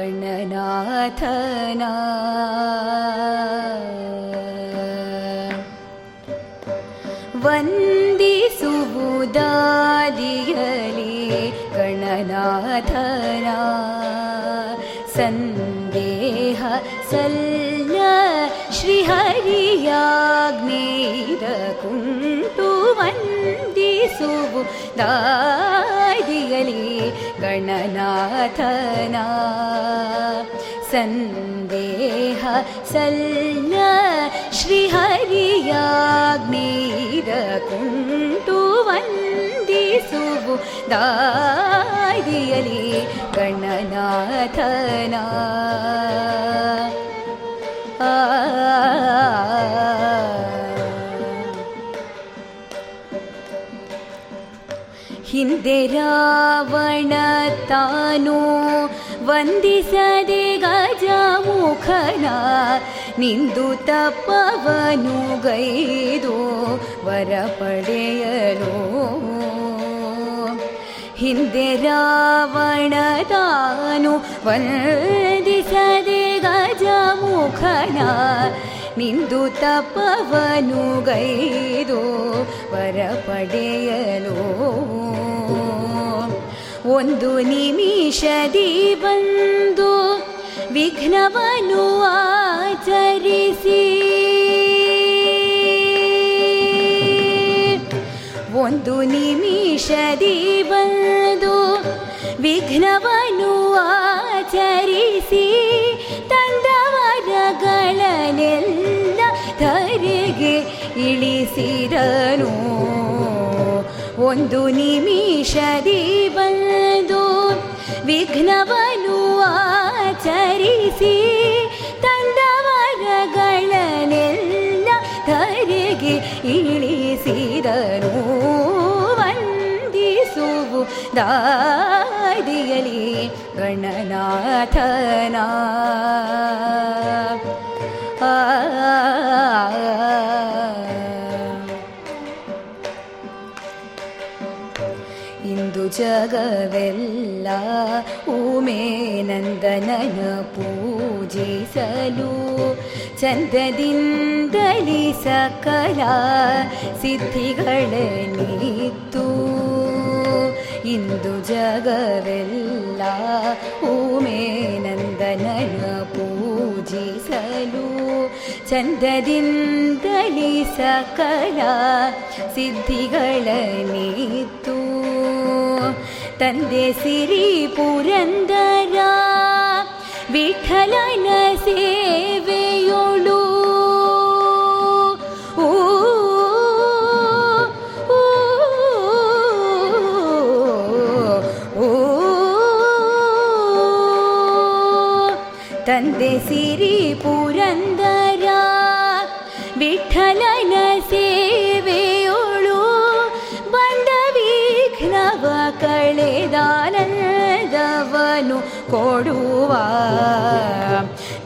गणनाथना वन्दि गणनाथना सन्देह सल्ल श्रीहरियाग्नेरकुण्टु सुबुदादियलि गणनाथना सन्देह सल्ल श्रीहरियाग्नेरकुण्टु वन्दि सुबुदादियलि गणनाथना ಹಿಂದೆ ರಾವಣ ತಾನು ವಂದಿಸದೆ ಗಜಮುಖನ, ನಿಂದು ತಪ್ಪವನು ಗೈದು ವರ ಪಡೆಯಲು. ಹಿಂದೆ ರಾವಣ ತಾನು ವಂದಿಸದೆ ಗಜಮುಖನ, ನಿಂದು ತಪ್ಪವನು ಗೈದು ವರ ಪಡೆಯಲು. ಒಂದು ನಿಮಿಷದಿ ಬಂದು ವಿಘ್ನವನು ಆಚರಿಸಿ. ಒಂದು ನಿಮಿಷದಿ ಬಂದು ವಿಘ್ನವನು ಆಚರಿಸಿ. ತಂದವರಗಳನ್ನೆಲ್ಲ ಧರೆಗೆ ಇಳಿಸಿದನು. ಒಂದು ನಿಮಿಷದಿ ಬಂದು ವಿಘ್ನವನು ಆಚರಿಸಿ ತಂದವರಗಳನ್ನೆಲ್ಲ ಧರೆಗೆ ಇಳಿಸಿದನು. ವಂದಿಸುವು ದಾದಿಯಲಿ ಗಣನಾಥನ. ಆ ಜಗವೆಲ್ಲ ಉಮೇನಂದನನ ಪೂಜಿಸಲು. ಚಂದದಿಂದಲಿ ಸಕಲ ಸಿದ್ಧಿಗಳನ್ನಿತ್ತು ಇಂದು ಜಗವೆಲ್ಲ ಉಮೇನಂದನನ ಪೂಜಿಸಲು. ಚಂದದಿಂದಲಿ ಸಕಲ ಸಿದ್ಧಿಗಳನ್ನಿತ್ತು ತಂದೆ ಸಿರಿ ಪುರಂದರ ವಿಠಲನ ಸೇವೆಯೋಳು ಊ, ಊ, ಊ, ತಂದೆ ಸಿರಿ ಪುರಂದರ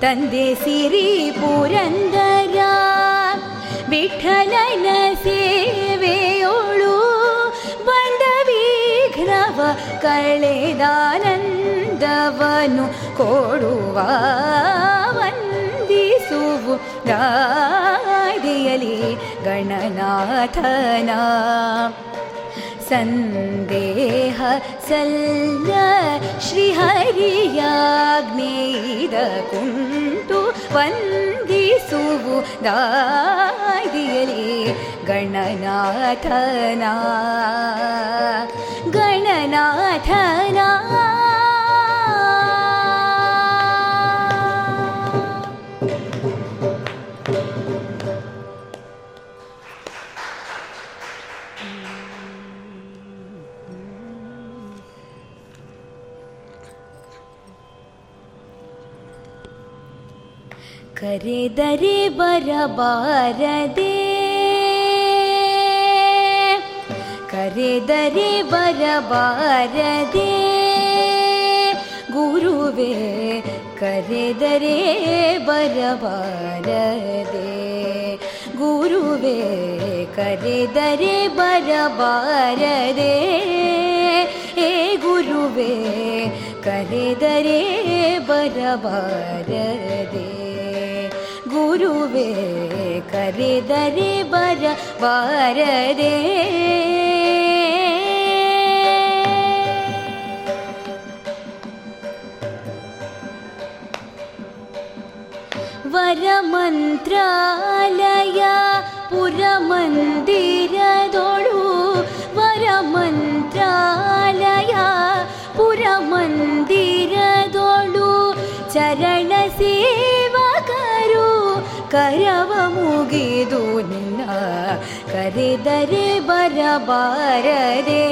ತಂದೆ ಸಿರಿ ಪುರಂದರ. ವಿಠಲನ ಸೇವೆಯೋಳು ಬಂದ ವಿಘ್ನವ ಕಳೆದಾನಂದವನು ಕೊಡುವ ವಂದಿಸುವು ದಾದಿಯಲಿ ಗಣನಾಥನ. सन्देह सल्य श्रीहरियाग्नेदकुन्तु वन्दिसुवु तु गणनाथना। गणनाथना। करे दरे बा बे करे दरे बाबारे गुरुवे करे दरे बाबा दे करे दरे बरबारदे। हे गुरुवे करे दरे बाबर दे बरबार दे वरमन्त्रालय पुरमन्दिरदोळु। वरमन्त्रालय पुरमन्दिरदोळु। चरणसेवकरु करव मुगिदु निन्न करेदरे बरबारदे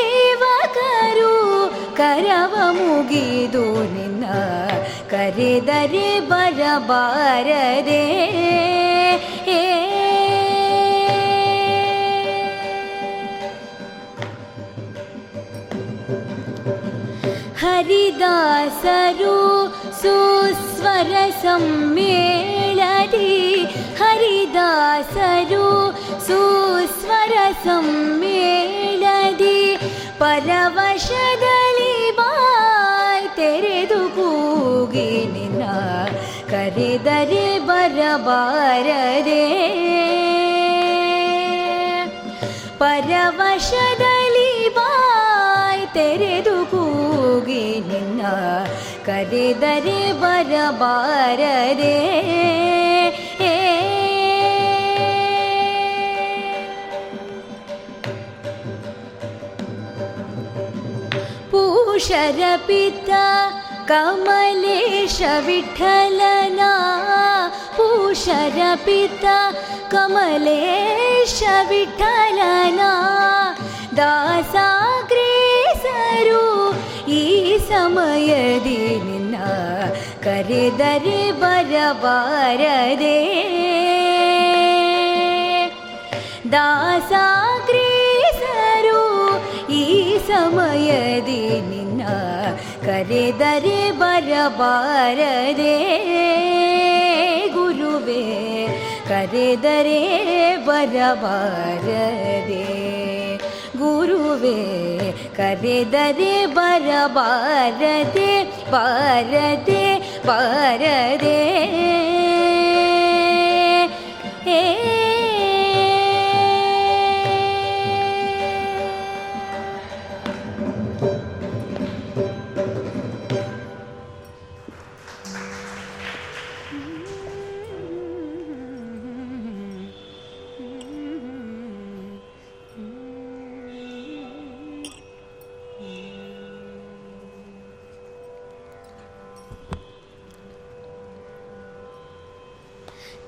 ಚರಣಸೇವಕರು ಕರವ ಮುಗಿದು ನಿನ್ನ ಕರೆದರೆ ಬರಬಾರದೆ ಹರಿದಾಸರು ಸುಸ್ವರ ಸಮ್ಮೇಳದಿ ಹರಿದಾಸರು ಸುಸ್ವರ ಸಮ್ಮೇಳದಿ ಪರವಶದಲ್ಲಿ ಬಾಯ್ ತೆರೆದು ಕೂಗಿ ನಿನ್ನ ಕರೆದರೆ ಬರಬಾರದೆ ಪರವಶದಲ್ಲಿ करे दरे बरबे पूषर पिता कमलेश विठलना पूषर पिता कमलेश विठलना दासा ಸಮಯದಿ ನಿನ್ನ ಕರೆದರೆ ಬರಬಾರದೆ ದಾಸಾಗ್ರೇಸರು ಈ ಸಮಯದಿ ನಿನ್ನ ಕರೆದರೆ ಬರಬಾರದೆ ಗುರುವೇ ಕರೆದರೆ ಬರಬಾರದೆ गुरु करे दरे भर पारे पारे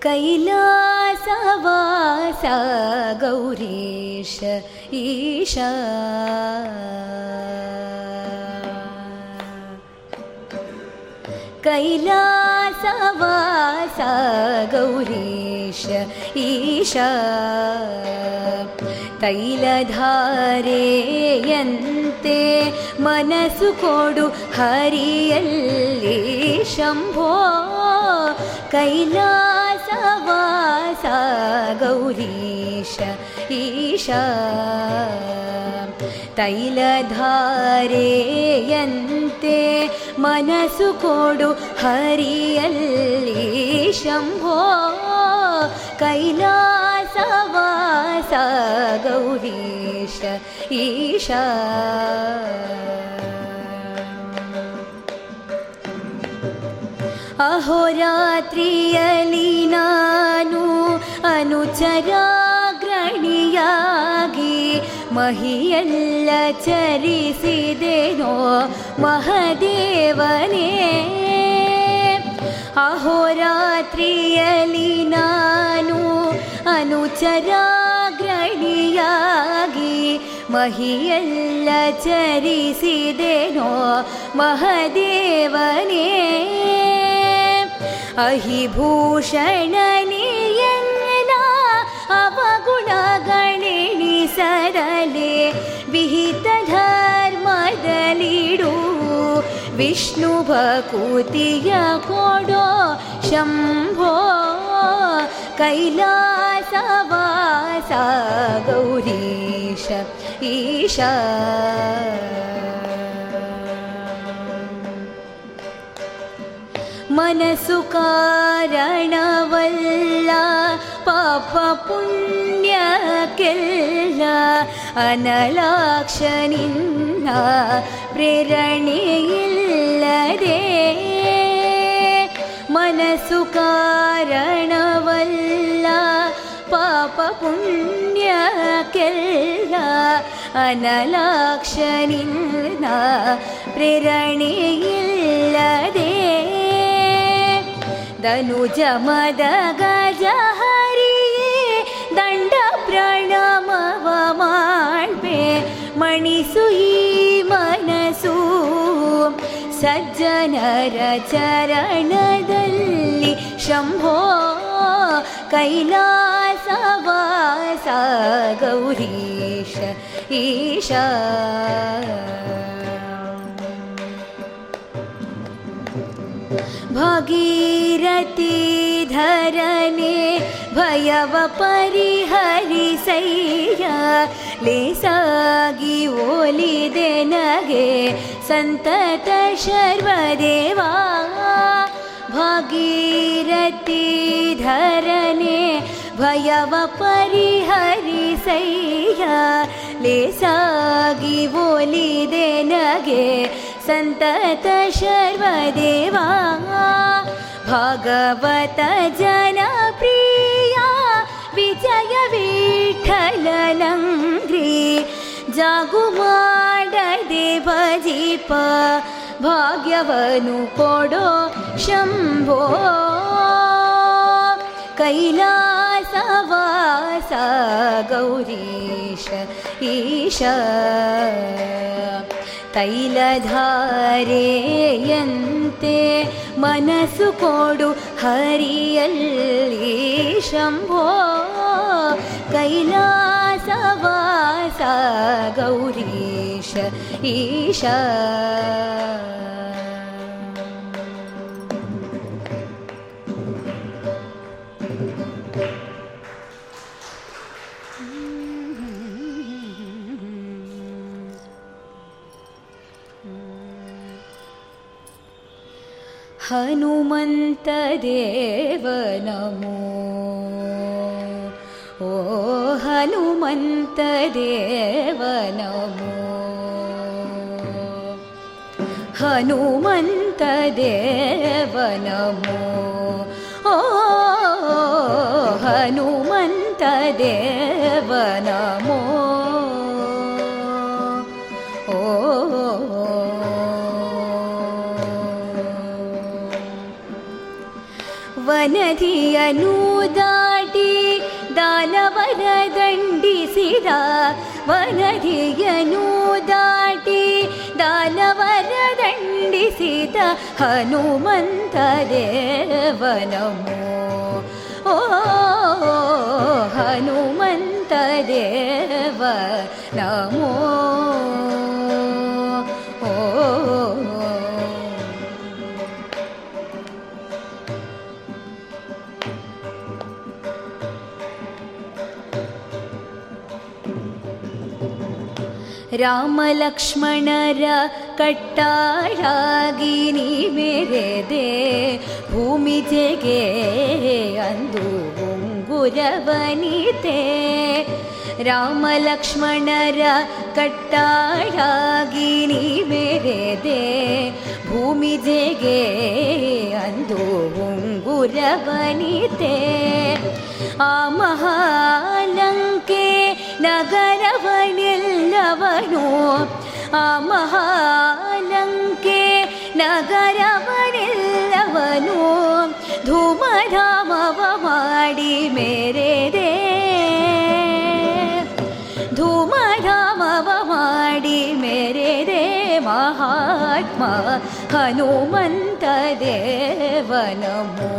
कैलासवास गौरीश ईशा कैलासवास गौरीश ईशा ತೈಲಧಾರೆಯಂತೆ ಮನಸ್ಸು ಕೊಡು ಹರಿಯಲ್ಲಿ ಶಂಭೋ. ಕೈಲಾಸವಾಸ ಗೌರೀಶ ಈಶ. ತೈಲಧಾರೆಯಂತೆ ಮನಸ್ಸು ಕೊಡು ಹರಿಯಲ್ಲಿ ಶಂಭೋ. ಕೈಲಾಸವಾ कैलासवास गौरीश ईशा ಅಹೋರಾತ್ರಿಯಲಿ ನಾನು ಅನುಚರಾಗ್ರಣಿಯಾಗಿ ಮಹಿಯೆಲ್ಲ ಚರಿಸಿದೆನೋ ಮಹದೇವನೇ ಅಹೋರಾತ್ರಿಯಲಿ ನಾನು ಅನುಚರಾಗ್ರಣಿಯಾಗಿ ಮಹಿಯೆಲ್ಲ ಚರಿಸಿದೆನೋ ಮಹದೇವನೇ. ಅಹಿಭೂಷಣನಿಯನ್ನ ಸರಲೆ ವಿಹಿತ ಧರ್ಮದಲಿಡು ವಿಷ್ಣು ಭಕೂತಿಯ ಕೊಡೋ ಶಂಭೋ ಕೈಲಾಸ वासा गौरीश ईशा। मनसु कारणवल्ला पाप पुण्य केल्ल अनलाक्षनिन्न प्रेरणे इल्लदे मनसु कारणवल्ला ಪಾಪ ಪುಣ್ಯಕ್ಕೆಲ್ಲ ಅನಲಾಕ್ಷನಿಂದ ಪ್ರೇರಣೆಯಿಲ್ಲದೆ. ಧನುಜ ಮದ ಗಜ ಹರಿಯೇ ದಂಡ ಪ್ರಣಮವ ಮಾಡ್ಬೆ ಮಣಿಸು ಈ ಮನ सज्जनर चरणदल्लि शम्भो कैलासवासा गौरीश ईशा भगीरथी धरने भयव परिहरि ले सागी ओली देनगे सन्तत शर्वदेवा। भगीरथी धरने भयव परिहरि सैया ले सागी ओली देनगे सन्तत शर्वदेवा भगवत जनप्रिया विजय विठललङ्घ्रि जागुमाडदे भजिप भाग्यवनु कोडो शम्भो कैलासवासा गौरीश ईशा तैलधारेयन्ते मनसु कोडु हरियल्ली शम्भो कैलासवासा गौरीश ईशा हनुमन्तदेव नमो ओ हनुमन्तदेव नमो हनुमन्तदेव नमो ओ हनुमन्तदेव नमो वनधियनुदाटि दानवर दण्डिसिद वनधियनुदाटि दानवर दण्डिसिद हनुमन्तदेव नमो ओ हनुमन्तदेव नमो रामलक्ष्मणर कट्टाळागिनी मेरे दे भूमि जगे ಪುರವನಿತೆ ರಾಮಲಕ್ಷ್ಮಣರ ಕಟ್ಟಾಯಾಗಿ ನೀವೆರೆದೆ ಭೂಮಿ ಜೆಗೆ ಅಂದು ಉಂಗುರವನಿತೆ ಆ ಮಹಾಲಂಕೆ ನಗರವನೆಲ್ಲವನು ಆ ಮಹಾಲಂಕೆ महालङ्के नगरवनिल्लवनो धूमधामव माडि मेरे दे धूमधामव माडि मेरे दे महात्मा हनुमन्तदेव नमो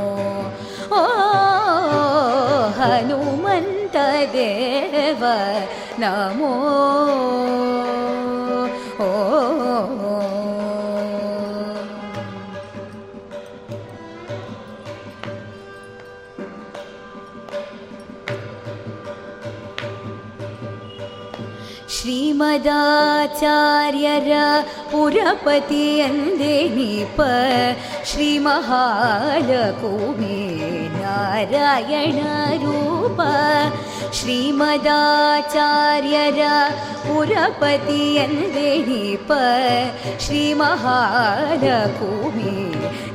श्रीमदाचार्यर पुरपतियन्देनिप श्रीमहालकुमे नारायणरूप श्रीमदाचार्यर पुरपतियन्देनिप श्रीमहालकुमे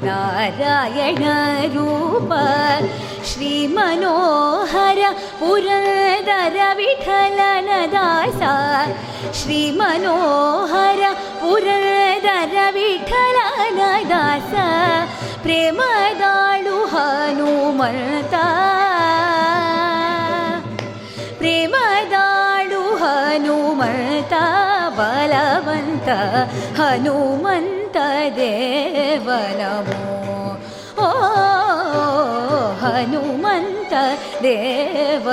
नारायणरूप श्रीमनोहर पुरदर विठलनदासा श्रीमनोहर पुरदर विठलनदास हनुमन्ता प्रेमदाळु हनुमन्ता बलवन्त हनुमन्त देवनमो ओ हनुमन्त देव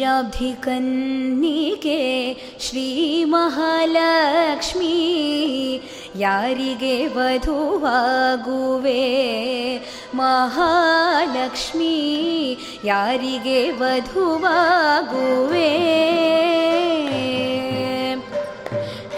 ಕ್ಷೀರಾಬ್ಧಿಕನ್ನಿಗೆ ಶ್ರೀಮಹಾಲಕ್ಷ್ಮೀ ಯಾರಿಗೆ ವಧುವಾಗುವೆ? ಮಹಾಲಕ್ಷ್ಮೀ ಯಾರಿಗೆ ವಧುವಾಗುವೆ?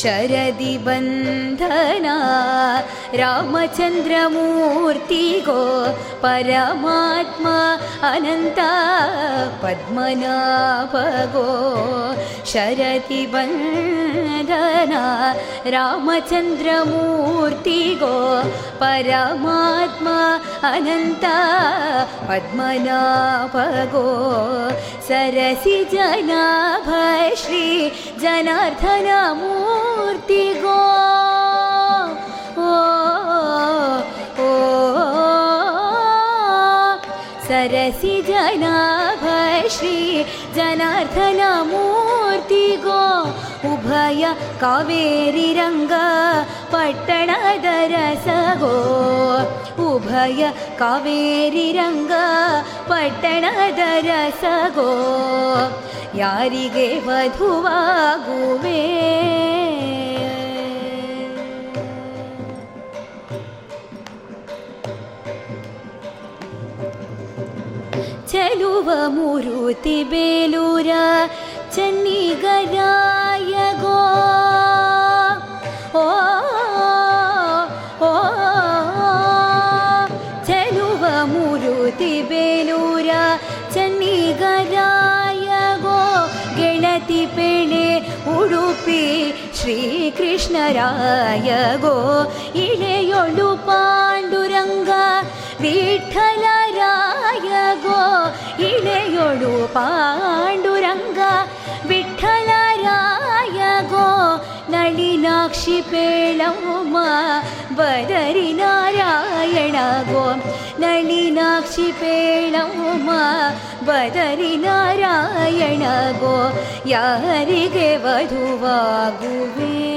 शरदि बन्धना रामचन्द्रमूर्तिगो परमात्मा अनन्ता पद्मनाभगो शरदि बन्धना रामचन्द्रमूर्तिगो परमात्मा अनन्ता पद्मनाभगो सरसि जनाभ श्री जनार्दनमू मूर्ति गो। ओ सरसि जनाभ श्री जनार्दन मूर्ति गो। उभय कावेरी रङ्ग पट्टणदरस गो। उभय कावेरी रङ्ग पट्टणदरस गो ಯಾರಿಗೆ ವಧುವಾಗುವೆ ಚೆಲುವ ಮುರುತಿ ಬೇಲೂರ ಚನ್ನಿಗರಾಯ ಗೋ ಓ ಓ ಚೆಲುವ ಮುರುತಿ ಬೇಲೂರ ಚನ್ನಿಗರಾಯ ಗೋ ಗೆಳತಿ ಪೇಣೆ ಉಡುಪಿ ಶ್ರೀಕೃಷ್ಣರಾಯ ಗೋ ಇಳೆಯೊಳು ಪಾಂಡುರಂಗ ವಿಠಲರಾಯ ಗೋ ಇಳೆಯೊಡು ಪಾಂಡುರಂಗ ವಿಠಲರಾಯ ಗೋ ನಳಿನಾಕ್ಷಿ ಪೇಳಮ್ಮ ಬದರಿ ನಾರಾಯಣ ನಳಿನಾಕ್ಷಿ ಪೇಳಮ್ಮ ಬದರಿ ಯಾರಿಗೆ ವಧುವಾಗುವೆ?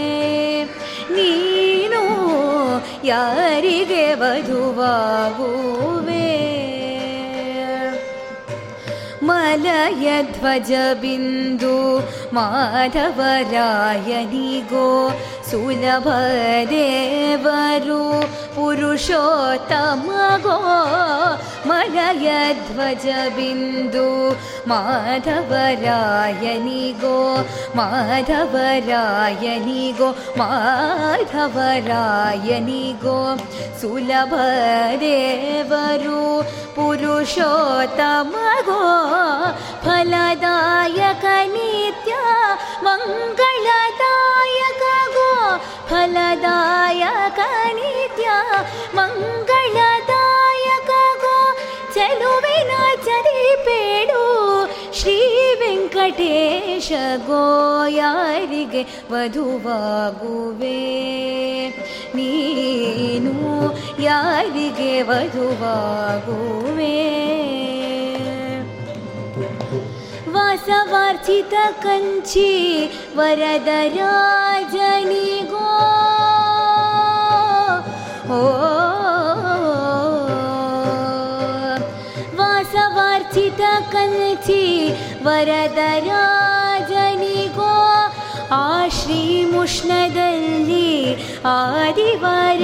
ನೀನು ಯಾರಿಗೆ ವಧುವಾಗುವೆ? मलयध्वजबिन्दु माधवरायनिगो सुलभदेवरु पुरुषोत्तमगो मलयध्वजबिन्दु माधवरायनिगो माधवरायनिगो माधवरायनिगो। सुलभदेवरु पुरुषोत्तमगो फलदायक नित्य मङ्गलदायक गो फलदायक नित्य मङ्गलदायक गो चलुविन चरिपेडु ಶ್ರೀ ವೆಂಕಟೇಶ ಗೋಯಾರಿಗೆ ವಧುವಾಗುವೆ ನೀನು ಯಾರಿಗೆ ವಧುವಾಗುವೆ ವಾಸವಾರ್ಚಿತ ಕಂಚಿ ವರದ ರಾಜನಿಗೋ ಓ ವಾಸವಾರ್ಚಿತ ಕಂಚಿ ವರದ ರಾಜನಿಗೋ ಆ ಶ್ರೀ ಮುಷ್ಣದಲ್ಲಿ ಆದಿವರಾಹನಿಗೋ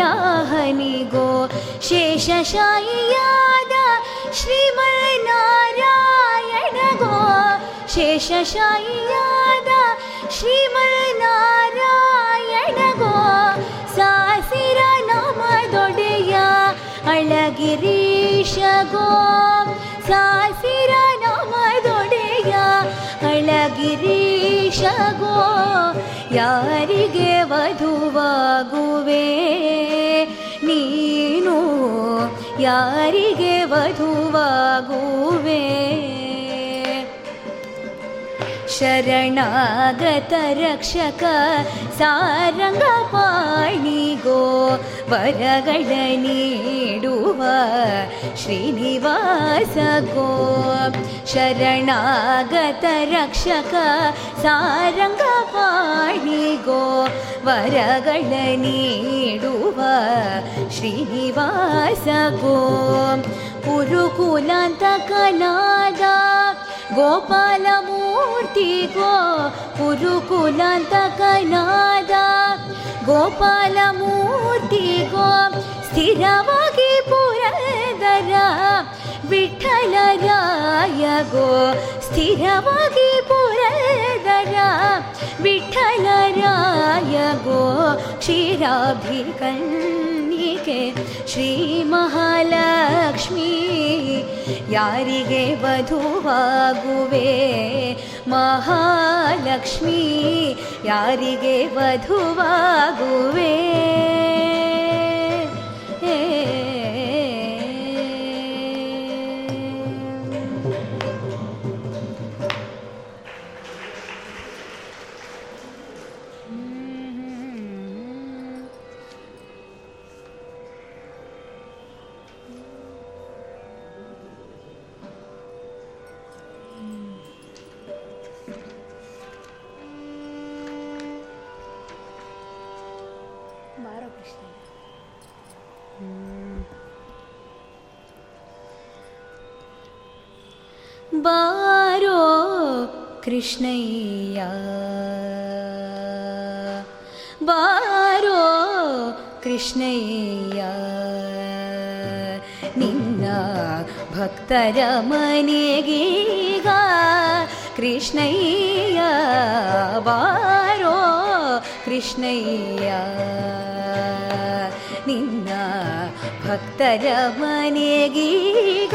ಶೇಷಶಾಯಿಯಾದ ಶ್ರೀಮನ್ನಾರಾಯಣಗೋ ಶೇಷಶಾಯಿಯಾದ ಶ್ರೀಮನ್ನಾರಾಯಣಗೋ ಸಾಸಿರ ನಾಮದೊಡೆಯ ಅಳಗಿರೀಶಗೋ ಸಾಸಿರ ನಾಮದೊಡೆಯ ಅಳಗಿರೀಶಗೋ ಯಾರಿಗೆ ವಧುವಾಗುವೆ? ನೀನು ಯಾರಿಗೆ ವಧುವಾಗುವೆ? ಶರಣಾಗತ ರಕ್ಷಕ ಸಾರಂಗ ಪಾಣಿಗೋ ವರಗಳ ನೀಡುವ ಶ್ರೀನಿವಾಸ ಗೋ ಶರಣಾಗತ ರಕ್ಷಕ ಸಾರಂಗ ಪಾಣಿಗೋ ವರಗಳ ನೀಡುವ ಶ್ರೀನಿವಾಸ ಗೋ ಕುರುಕುಲಾಂತಕನಾದ ಗೋಪಾಲಮೂರ್ತಿ ಗೋ ಕುರುಕುಲಾಂತಕನಾದ ಗೋಪಾಲಮೂರ್ತಿ ಗೋ ಸ್ಥಿರವಾಗಿ ಪುರದರ ವಿಠಲರಾಯ ಗೋ ಸ್ಥಿರವಾಗಿ ಪುರದರ ವಿಠಲರಾಯ ಗೋ ಕ್ಷೀರಾಭಿಕನ್ನಿಕೆ ಶ್ರೀ ಮಹಾಲಕ್ಷ್ಮೀ ಯಾರಿಗೆ ವಧುವಾಗುವೆ ಮಹಾಲಕ್ಷ್ಮೀ ಯಾರಿಗೆ ವಧುವಾಗುವೆ ಬಾರೋ ಕೃಷ್ಣಯ್ಯ ಬಾರೋ ಕೃಷ್ಣಯ್ಯ ನಿನ್ನ ಭಕ್ತರ ಮನೆಗೀಗ ಕೃಷ್ಣಯ್ಯ ಬಾರೋ ಕೃಷ್ಣಯ್ಯ ನಿನ್ನ ಭಕ್ತರ ಮನೆಗೀಗ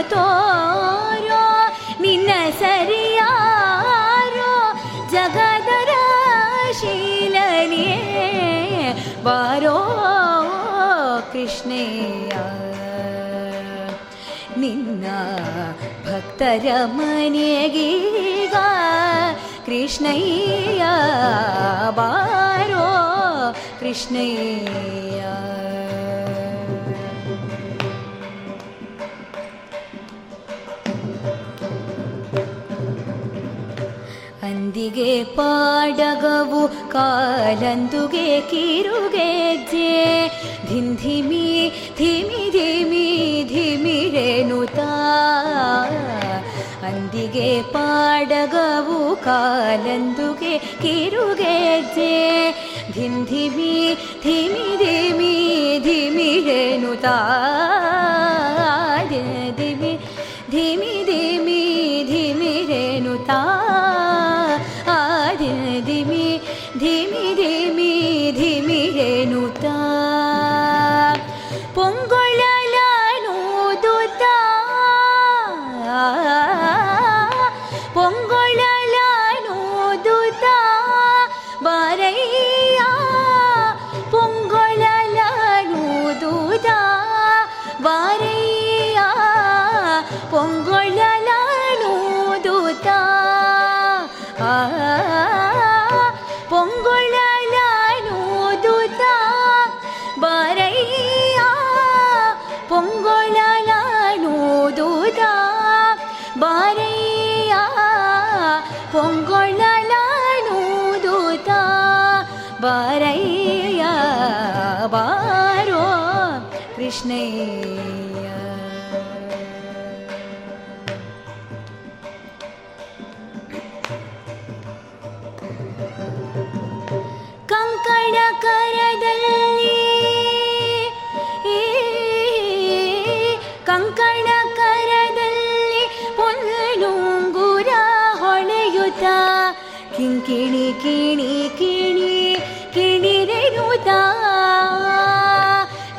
ಮುಖ ತೋರೋ ನಿನ್ನ ಸರಿಯಾರೋ ಜಗದರ ಶೀಲನೇ ಬಾರೋ ಕೃಷ್ಣೇಯ. ನಿನ್ನ ಭಕ್ತರ ಮನೆಗೀಗ ಕೃಷ್ಣಯ್ಯ ಬಾರೋ ಕೃಷ್ಣಯ್ಯ. ಅಂದಿಗೆ ಪಾಡಗವು ಕಾಲಂದುಗೆ ಕಿರುಗೆಜ್ಜೆ ಧಿಂಧಿಮಿ ಧಿಮಿ ಧಿಮಿ ಧಿಮಿರೆನುತಾ ಅಂದಿಗೆ ಪಾಡಗವು ಕಾಲಂದುಗೆ ಕಿರುಗೆಜ್ಜೆ ಧಿಂಧಿಮಿ ಧಿಮಿ ಧಿಮಿ ಧಿಮಿರೆನುತಾ ಧಿಮಿ ಧಿಮಿ ಧಿಮಿ ಧಿಮಿರೆನುತಾ ಹೊಳೆಯುತ್ತ ಕಿಂಕಿಣಿ ಕಿಣಿ ಕಿಣಿ ಕಿಣಿರೆನುತ್ತ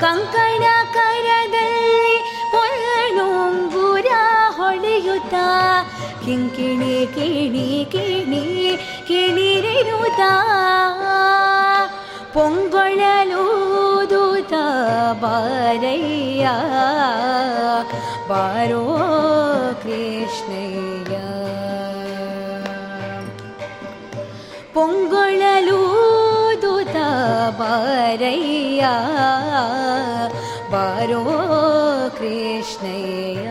ಕಂಕಣ ಕರದಲ್ಲಿ ಪೊನ್ನುಂಗುರ ಹೊಳೆಯುತ್ತ ಕಿಂಕಿಣಿ ಕಿಣಿ ಕಿಣಿ ಕಿಣಿರೆನುತ್ತ ಪೊಂಗೊಳಲೂದುತ ಬಾರಯ್ಯ ಬಾರೋ ಕೃಷ್ಣಯ್ಯ ಬಾರಯ್ಯ, ಬಾರೋ ಕೃಷ್ಣಯ್ಯ.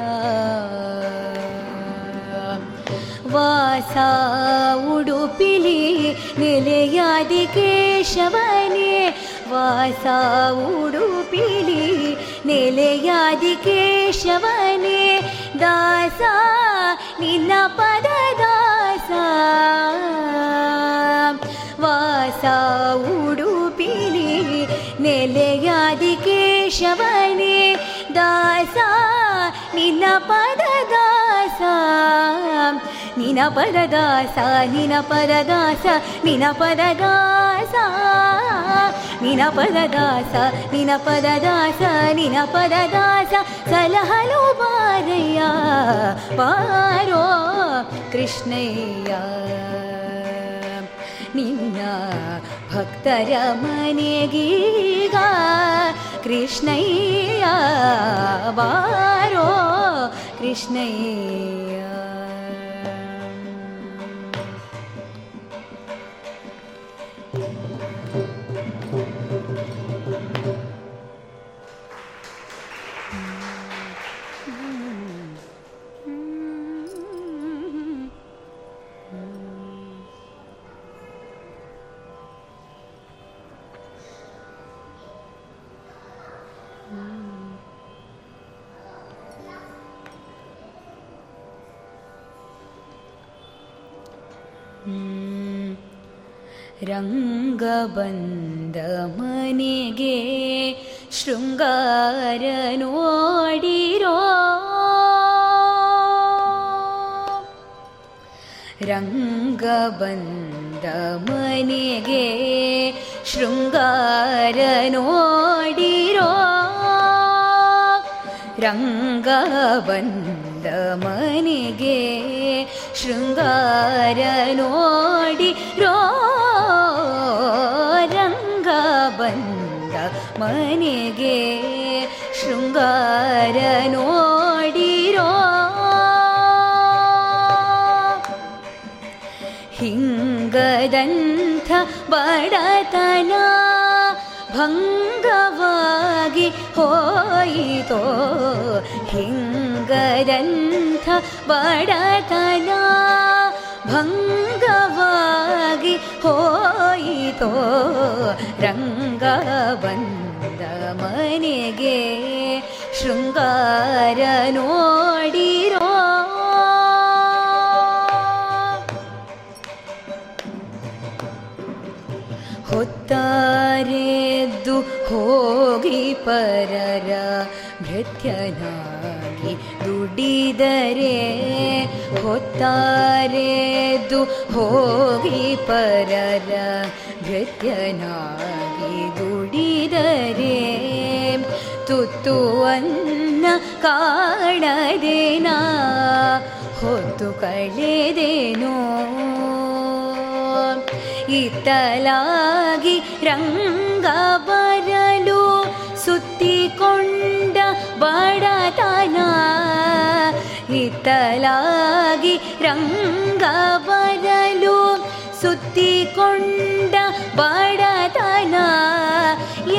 ವಾಸ ಉಡುಪಿಲಿ ನೆಲೆಯಾದಿ ಕೇಶವನೇ, ವಾಸ ಉಡುಪಿಲಿ ನೆಲೆಯಾದಿ ಕೇಶವನೇ, ದಾಸ ನಿನ್ನ ಪದ ದಾಸ. ವಾಸ ಉಡುಪಿಲಿ ನೆಲೆಯಾದಿ ಕೇಶವನೇ ದಾಸ ನಿನ್ನ ಪದ ದಾಸ ನಿನ ಪರದಾಸ ನಿನ ಪರದಾಸ ನಿನ ಪರದಾಸ ನಿನ ಪರದಾಸ ನಿನ ಪರದಾಸ ನಿನ ಪರದಾಸ ಸಲಹಲು ಬಾರಯ್ಯ ಬಾರೋ ಕೃಷ್ಣಯ್ಯ ನಿನ್ನ ಭಕ್ತರ ಮನೆಗೀಗ ಕೃಷ್ಣಯ್ಯ ಬಾರೋ ಕೃಷ್ಣಯ್ಯ ರಂಗಬಂದ ಮನೆಗೆ ಶೃಂಗಾರ ನೋಡಿರೋ ರಂಗಬಂದ ಮನೆಗೆ ಶೃಂಗಾರ ನೋಡಿರೋ ರಂಗಬಂದ ಮನೆಗೆ ಶೃಂಗಾರ ನೋಡಿರೋ ಮನೆಗೆ ಶೃಂಗಾರ ನೋಡಿರೋ. ಹಿಂಗದಂಥ ಬಡತನ ಭಂಗವಾಗಿ ಹೋಯಿತೋ. ಹಿಂಗದಂಥ ಬಡತನ ಭಂಗವಾಗಿ ಹೋಯಿತೋ. ರಂಗ ಬಂದ ಮನೆಗೆ ಶೃಂಗಾರ ನೋಡಿರೋ. ಹೊತ್ತಾರೆದ್ದು ಹೋಗಿ ಪರರ ಭೃತ್ಯನಾಗಿ ದುಡಿದರೆ. ಹೊತ್ತಾರೆದ್ದು ಹೋಗಿ ಪರರ ಭೃತ್ಯನಾಗಿ ದುಡಿದರೆ ತುತ್ತು ಅನ್ನ ಕಾಣದೇನಾ? ಹೊತ್ತು ಕಳೆದೇನೋ? ಇತ್ತಲಾಗಿ ರಂಗ ಬರಲು ಸುತ್ತಿಕೊಂಡ ಬಡತನ. ಇತ್ತಲಾಗಿ ರಂಗ ಬರಲು ಸುತ್ತಿಕೊಂಡ ಬಡತನ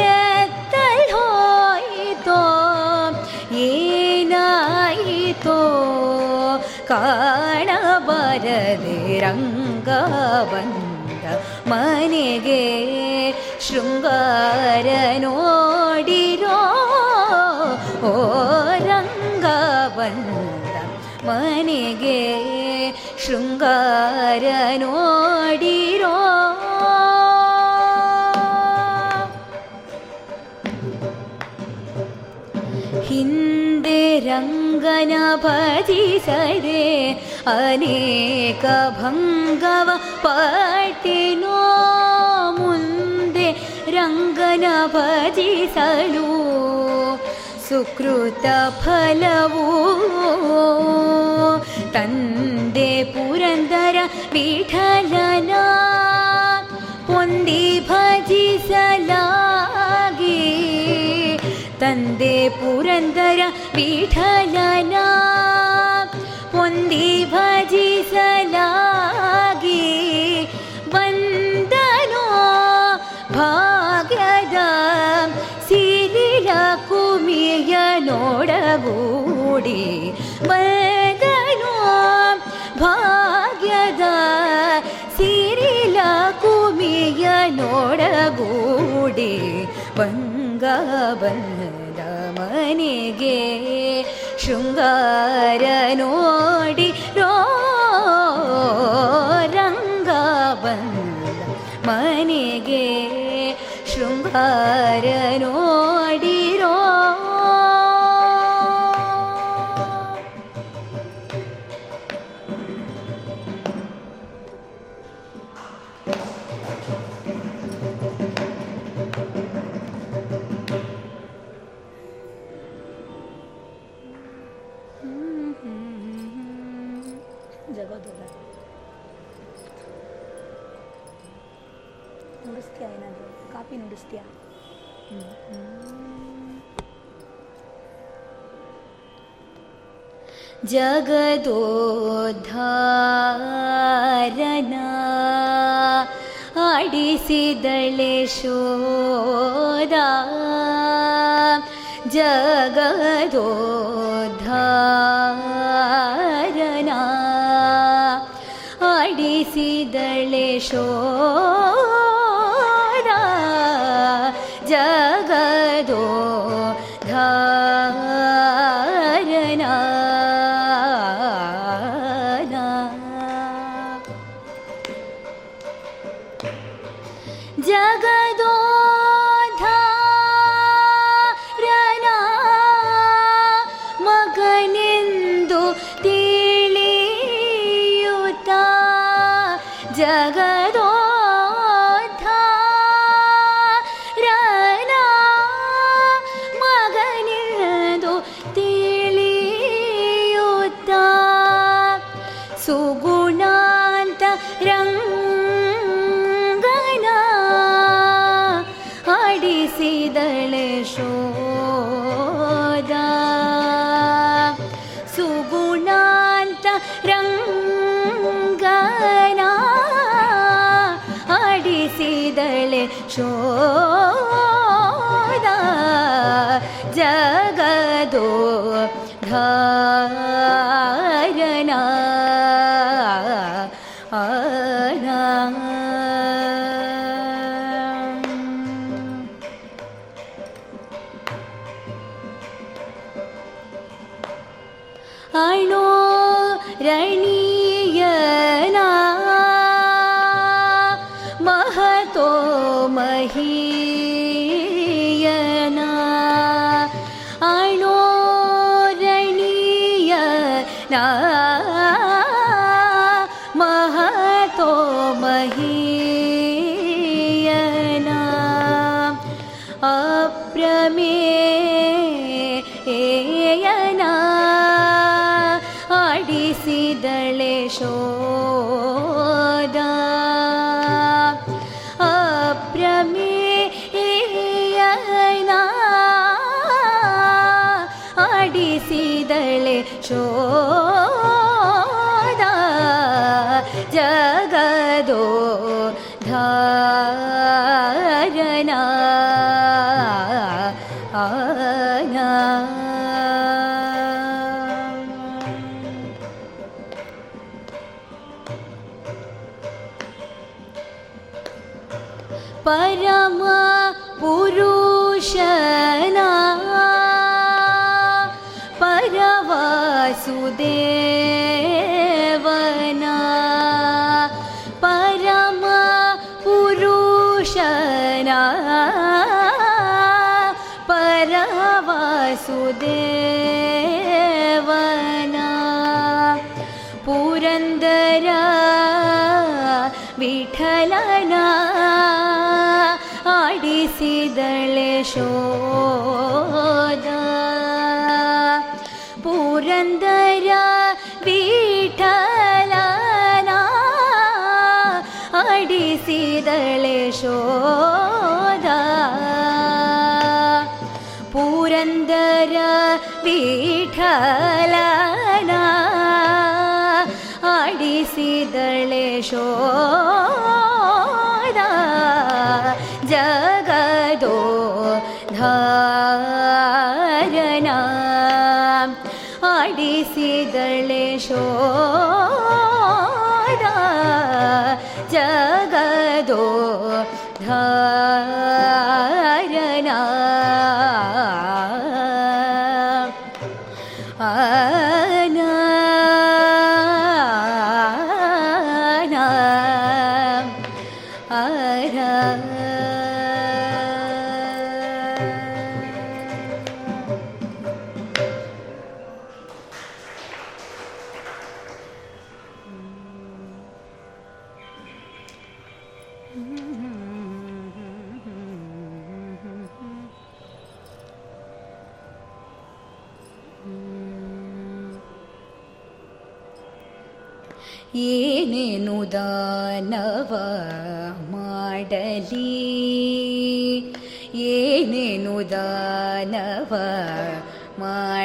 ಎತ್ತಲ್ ಹೋಯಿತೋ ಏನಾಯಿತೋ ಕಾಣಬರದೆ ರಂಗ ಬಂದ ಮನೆಗೆ ಶೃಂಗಾರ ನೋಡಿರೋ ಓ ರಂಗ ಬಂದ ಮನೆಗೆ ಶೃಂಗಾರ ನೋಡಿರೋ रङ्गनपति सरे अनेकभङ्गव पटिनो मुन्दे रङ्गनपति सलु सुकृतफलवो तन्दे पुरन्दर पीठना पन्दि भजसला तन्दे पुरन्दर पीठना पदी भजि सलागे वन्दनो भाग्यद सिरिल कुमिय सिलामि वन्दनो भाग्यद सिरिल कुमिय सिरिला वन्द ಬಂದ ಮನೆಗೆ ಶೃಂಗಾರ ನೋಡಿ ರಂಗ ಬಂದ ಮನೆಗೆ ಶೃಂಗಾರ ನೋಡಿರೋ जगदोद्धारना आसी शोदा जगदोद्धारना जगदोधाारना। शोदा Radha अप्रमेयना आडिसिदळे शोदा आडिसिदळे शोदा पुरन्दरा आडिसिदळे शोदा पुरन्दर विठलना आडिसिदळे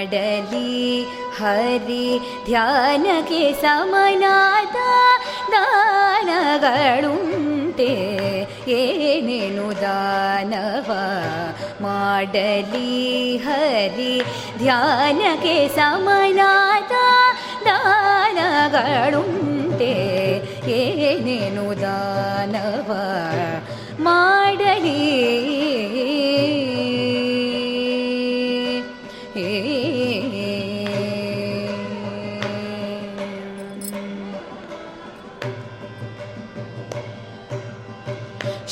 ಮಾಡಲಿ ಹರಿ ಧ್ಯಾನಕ್ಕೆ ಸಮನಾದ ದಾನಗಳುಂಟೆ ಏನೇನು ದಾನವ ಮಾಡಲಿ ಹರಿ ಧ್ಯಾನಕ್ಕೆ ಸಮನಾದ ದಾನಗಳುಂಟೆ ಏನೇನು ದಾನವ ಮಾಡಲಿ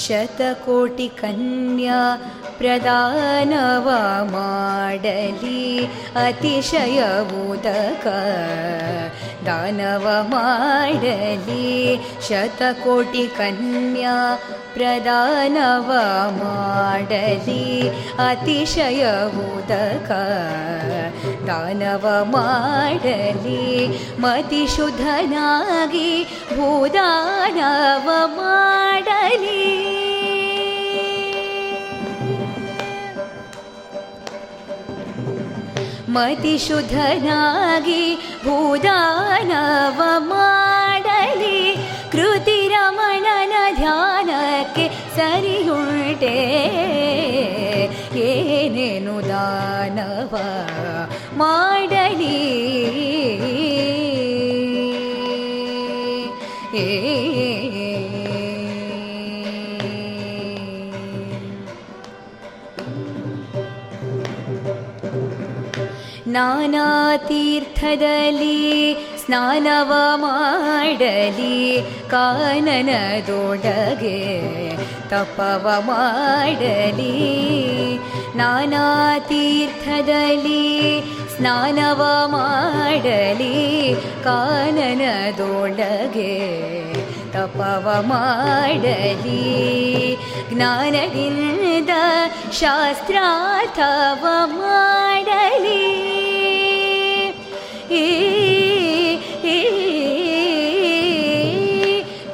शतकोटिकन्या प्रदानव माडली अतिशय बोदक दानवमाडली शतकोटिकन्या प्रदानव माडली अतिशयबोदकः दानवमाडली मतिशुधनागी भूदानव माडली ಮತಿ ಶುಧನಾಗಿ ಭೂದಾನವ ಮಾಡಲಿ ಕೃತಿ ರಮಣನ ಧ್ಯಾನಕ್ಕೆ ಸರಿಯುಂಟೆ. ಏನೇನು ದಾನವ ಮಾಡಲಿ? ನಾನಾತೀರ್ಥದಲ್ಲಿ ಸ್ನಾನವ ಮಾಡಲಿ ಕಾನನದೊಳಗೆ ತಪವ ಮಾಡಲಿ ನಾನಾತೀರ್ಥದಲ್ಲಿ ಸ್ನಾನವ ಮಾಡಲಿ ಕಾನನದೊಳಗೆ ತಪವ ಮಾಡಲಿ ಜ್ಞಾನದಿಂದ ಶಾಸ್ತ್ರಾರ್ಥವ ಮಾಡಲಿ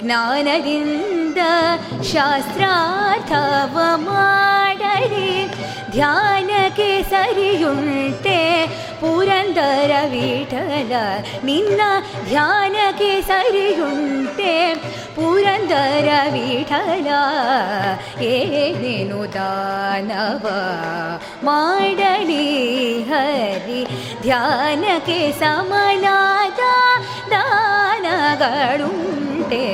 ज्ञानविन्द शास्त्राथ ध्यानके सरियुण्टे ಪುರಂದರ ವಿಠಲ ನಿನ್ನ ಧ್ಯಾನಕ್ಕೆ ಸರಿಯುಂಟೆ ಪುರಂದರ ವಿಠಲ ಏನೇನು ದಾನವ ಮಾಡಲಿ ಹರಿ ಧ್ಯಾನಕ್ಕೆ ಸಮನಾದ ದಾನಗಳುಂಟೆ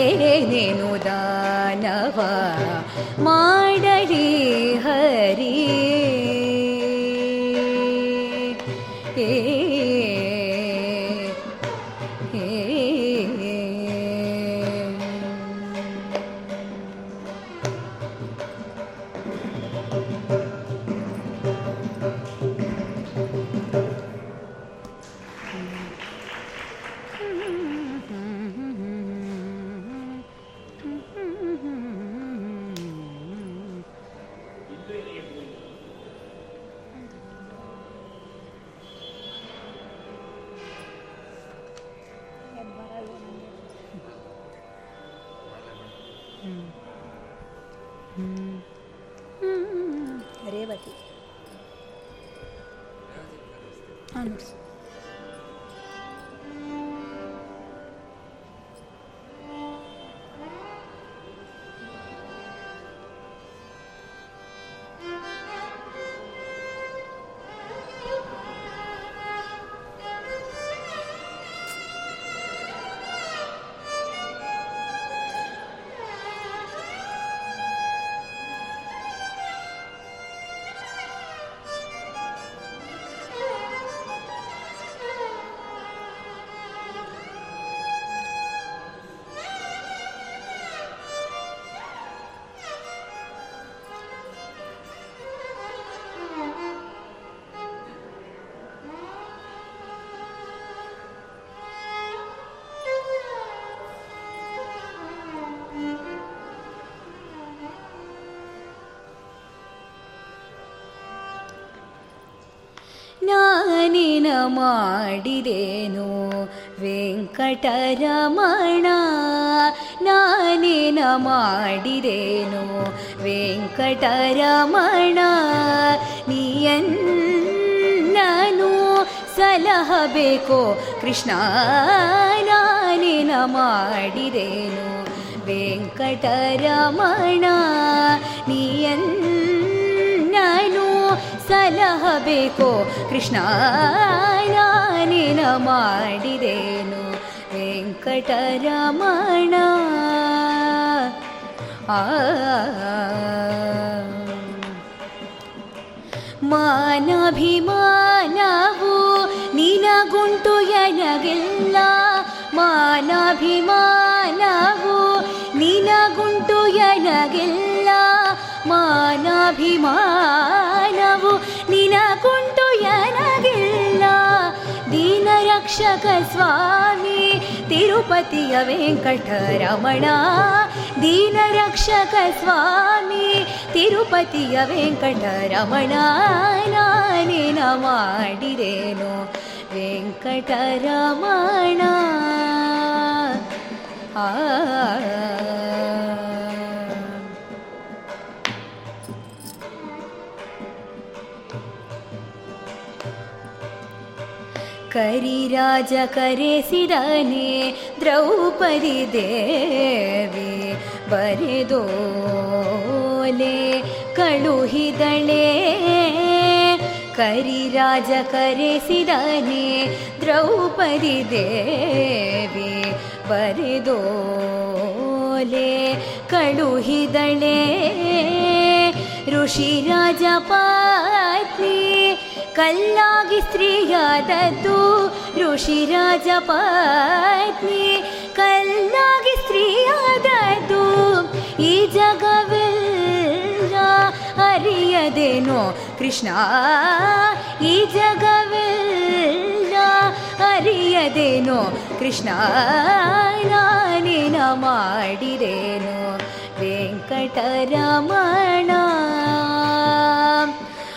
ಏನೇನು ದಾನವ ಮಾಡಲಿ ಹರಿ ಮಾಡಿದೇನು? ವೆಂಕಟರಮಣ ನಾನೇನ ಮಾಡಿದೇನು? ವೆಂಕಟರಮಣ ನೀಯನ್ನನು ಸಲಹಬೇಕೋ? ಕೃಷ್ಣ ನಾನೇನ ಮಾಡಿದೇನು? ವೆಂಕಟರಮಣ ಸಲಹಬೇಕೋ. ಕೃಷ್ಣ ನಾನಿನ ಮಾಡಿದೇನು ವೆಂಕಟರಮಣ. ಆ ಮಾನಭಿಮಾನವು ನಿನಗುಂಟು ಎನಗಿಲ್ಲ. ಮಾನಭಿಮಾನವು ನಿನಗುಂಟು ಎನಗಿಲ್ಲ. ಮಾನಭಿಮಾನವು ದೀನರಕ್ಷಕ ಸ್ವಾಮಿ ತಿರುಪತಿಯ ವೆಂಕಟರಮಣ ದೀನರಕ್ಷಕ ಸ್ವಾಮಿ ತಿರುಪತಿಯ ವೆಂಕಟರಮಣ ನಾನೇನ ಮಾಡಿದೇನು ವೆಂಕಟರಮಣ ಆ करिराज करेसिदाे द्रौपरि देव वरे दो करिराज करेसिदाे द्रौपदी देवे वरे कळुहिदळे ऋषिराजपा ಕಲ್ಲಾಗಿ ಸ್ತ್ರೀಯಾದದ್ದು ಋಷಿರಾಜ ಪತ್ನಿ. ಕಲ್ಲಾಗಿ ಸ್ತ್ರೀಯಾದದ್ದು ಈ ಜಗವೆಲ್ಲ, ಅರಿಯದೇನೋ ಕೃಷ್ಣ. ಈ ಜಗವೆಲ್ಲ, ಅರಿಯದೇನೋ ಕೃಷ್ಣ. ನಾನೇನ ಮಾಡಿರೇನೋ ವೆಂಕಟರಮಣ.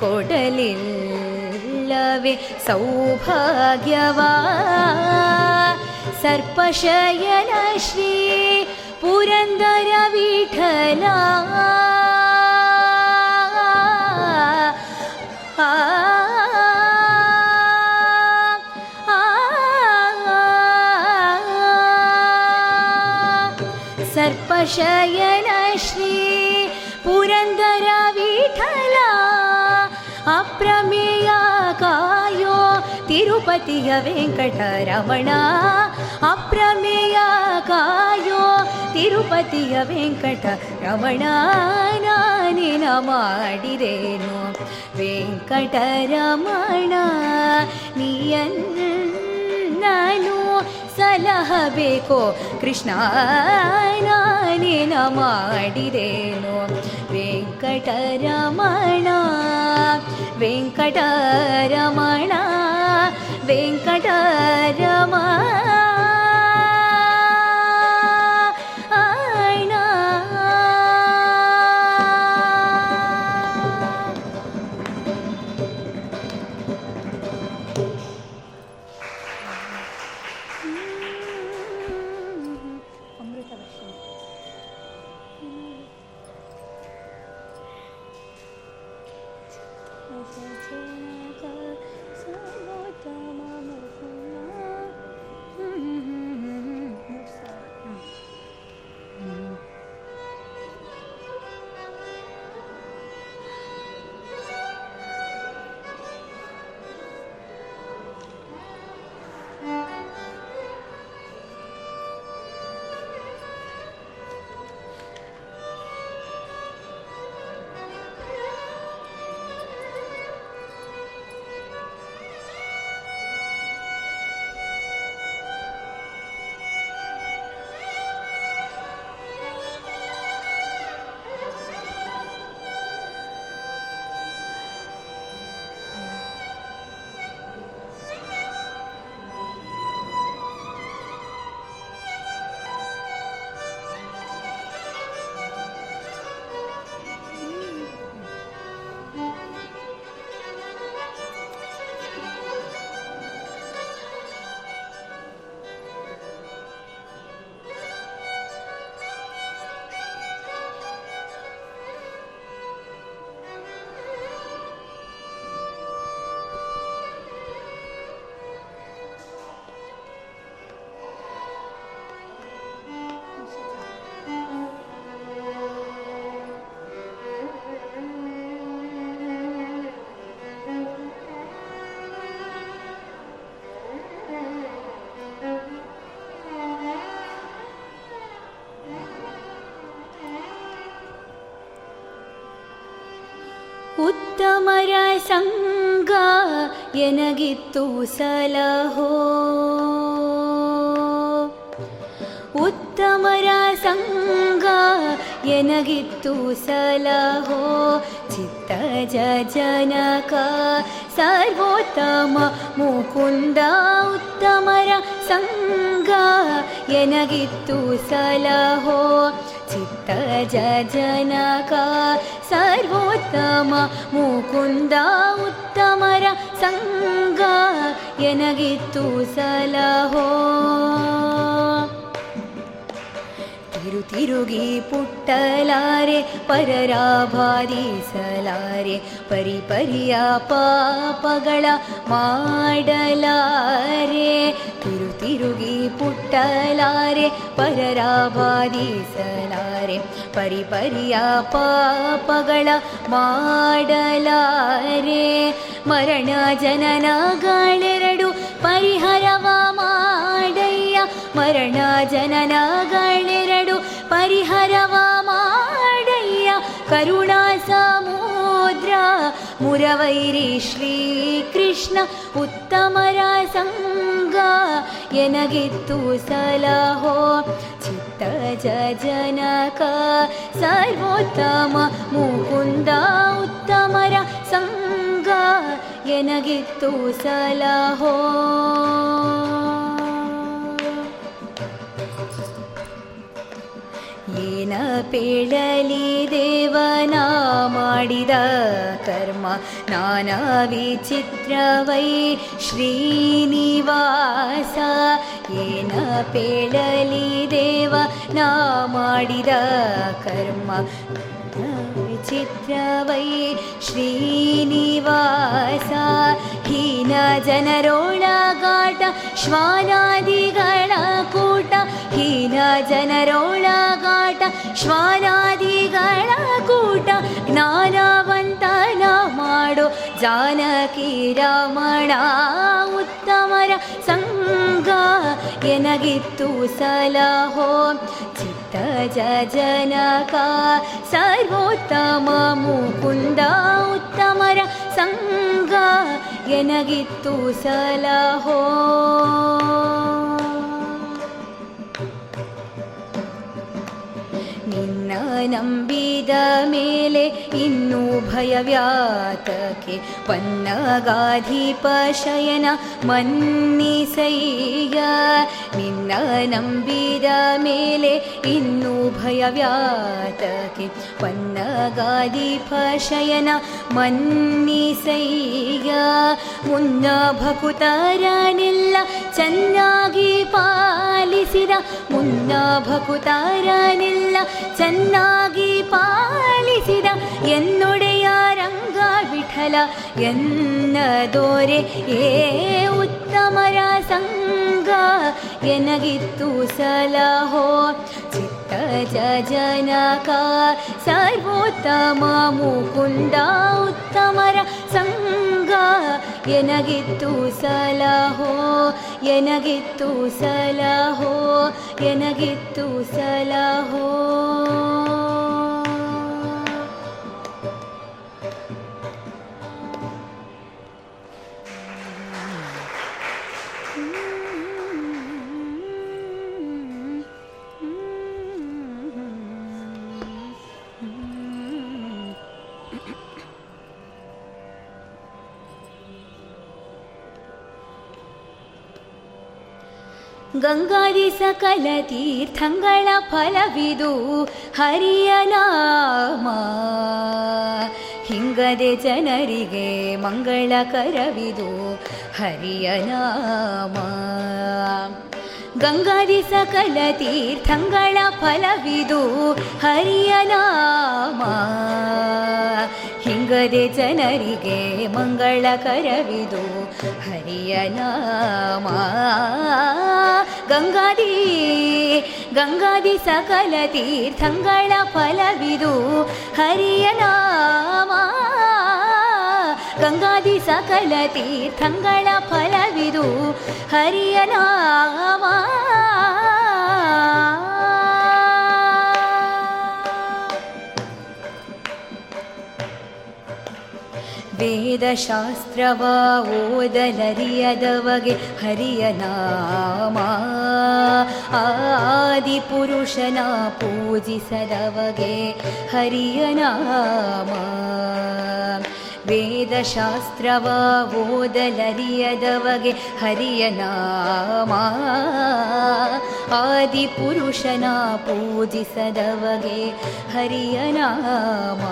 कोडलिल्लवे सौभाग्यवा सर्पशयन श्री पुरन्दरविखला सर्पशयन श्री पुरन्दरवि ತಿರುಪತಿಯ ವೆಂಕಟರಮಣ, ಅಪ್ರಮೇಯ ಕಾಯೋ ತಿರುಪತಿಯ ವೆಂಕಟರಮಣ ನಾನಿನ ಮಾಡಿದೇನು ವೆಂಕಟರಮಣ, ನೀಯನ್ನನು ಸಲಹಬೇಕೋ ಕೃಷ್ಣ ನಾನೇನ ಮಾಡಿದೇನು ವೆಂಕಟರಮಣ ವೆಂಕಟರಮಣ. வெங்கடரமா ಉತ್ತಮರ ಸಂಗ ಎನಗಿತ್ತು ಸಲಹೋ ಉತ್ತಮರ ಸಂಗ ಎನಗಿತ್ತು ಸಲಹೋ ಚಿತ್ತ ಜನಕ ಸರ್ವೋತ್ತಮ ಮುಕುಂದ ಉತ್ತಮರ ಸಂಗ ಎನಗಿತ್ತು ಸಲಹೋ ಚಿತ್ತ ಜನಕ ಸರ್ವೋತ್ತಮ ಮುಕುಂದ ಉತ್ತಮರ ಸಂಗ ಎನಗಿತ್ತು ಸಲಹೋ. ತಿರು ತಿರುಗಿ ಪುಟ್ಟಲಾರೆ ಪರರಾಭಾದಿಸಲಾರೆ ಪರಿ ಪರಿಯ ಪಾಪಗಳ ಮಾಡಲಾರೆ. ತಿರು ತಿರುಗಿ ಪುಟ್ಟಲಾರೆ ಪರರಾಭಾದಿಸಲಾರೆ ಪರಿ ಪರಿಯ ಪಾಪಗಳ ಮಾಡಲಾರೆ ಮರಣ ಜನನಗಳೆರಡು ಪರಿಹರವ ಮಾಡಯ್ಯ ಮರಣ ಜನನಗಳೆರಡು ಪರಿಹರವ ಮಾಡಯ್ಯ ಕರುಣಾ ಸಮುದ್ರ ಮುರವೈರಿ ಶ್ರೀಕೃಷ್ಣ ಉತ್ತಮರ ಸಂಗ ಎನಗಿತ್ತು ಸಲಹೋ तज जनक सर्वोत्तम मुकुन्द उत्तमर संघू सल हो ಸಲಹೋ ಏನ ಪೇಳಲಿ ದೇವನ ಮಾಡಿದ ಕರ್ಮ ನಾನಾ ವಿಚಿತ್ರವೈ ಶ್ರೀನಿವಾಸ ಏನ ಪೇಳಲಿ ದೇವ ನಾ ಮಾಡಿದ ಕರ್ಮ ವಿಚಿತ್ರವೈ ಶ್ರೀನಿವಾಸ ಹೀನ ಜನರೊಳಗಾಟ ಶ್ವಾನಾದಿಗಳ ಕೂಟ ಹೀನ ಜನರೊಳಗಾಟ ಶ್ವಾನಾದಿಗಳ ಕೂಟ ಜ್ಞಾನವಂತನ ಮಾಡೋ ಜಾನಕಿ ರಮಣ ಉತ್ತಮರ ಸಂಗ ಎನಗಿತ್ತು ಸಲಹೋ ಚಿತ್ತ ಜನಕ ಸರ್ವೋತ್ತಮ ಮುಕುಂದ ಉತ್ತಮರ ಸಂಗ ಎನಗಿತ್ತು ಸಲಹೋ ನಿನ್ನ ನಂಬಿದ ಮೇಲೆ ಇನ್ನೂ ಭಯವ್ಯಾತಕ್ಕೆ ಪನ್ನಗಾಧಿಪ ಶಯನ ಮನ್ನಿಸಯ್ಯ. ನಿನ್ನ ನಂಬಿದ ಮೇಲೆ ಇನ್ನೂ ಭಯವ್ಯಾತಕ್ಕೆ ಪನ್ನಗಾಧಿಪ ಶಯನ ಮನ್ನಿಸಯ್ಯ. ಮುನ್ನ ಭಕುತರನೆಲ್ಲ ಚೆನ್ನಾಗಿ ಪಾಲಿಸಿದ ಮುನ್ನ ಭಕುತರನೆಲ್ಲ ಚೆನ್ನಾಗಿ ಪಾಲಿಸಿದ ಎನ್ನೊಡೆಯ ರಂಗ ವಿಠಲ ಎನ್ನ ದೋರೆ ಏ ಉತ್ತಮರ ಸಂಗ ಎನಗಿತ್ತು ಸಲಹೋ ಚಿತ್ತ ಜನಕ ಸರ್ವೋತ್ತಮ ಮುಕುಂದ ಉತ್ತಮರ ಸಂಗ ಎನಗಿತ್ತು ಸಲಹೋ ಎನಗಿತ್ತು ಸಲಹೋ ಎನಗಿತ್ತು ಸಲಹೋ Mm-hmm. ಗಂಗಾದಿ ಸಕಲ ತೀರ್ಥಂಗಳ ಫಲವಿದು ಹರಿಯ ನಾಮ. ಹಿಂಗದೆ ಜನರಿಗೆ ಮಂಗಳಕರವಿದು ಹರಿಯ ನಾಮ. ಗಂಗಾದಿ ಸಕಲ ತೀರ್ಥಂಗಳ ಫಲವಿದು ಹರಿಯ ನಾಮ. ಹಿಂಗದೆ ಜನರಿಗೆ ಮಂಗಳಕರವಿದು ಹರಿಯ ನಾಮ. ಗಂಗಾದಿ ಗಂಗಾದಿ ಸಕಲ ತೀರ್ಥಂಗಳ ಫಲವಿದು. ಹರಿಯ ನಾಮ. ಗಂಗಾದಿ ಸಕಲ ತೀರ್ಥಂಗಳ ಫಲವಿದು. ಹರಿಯ ವೇದಶಾಸ್ತ್ರವ ಓದಲರಿಯದವಗೆ ಹರಿಯ ನಾಮ ಆದಿಪುರುಷನ ಪೂಜಿಸದವಗೆ ಹರಿಯ ನಾಮ ವೇದಶಾಸ್ತ್ರವ ಓದಲರಿಯದವಗೆ ಹರಿಯನಾಮ ಆದಿಪುರುಷನ ಪೂಜಿಸದವಗೆ ಹರಿಯನಾಮ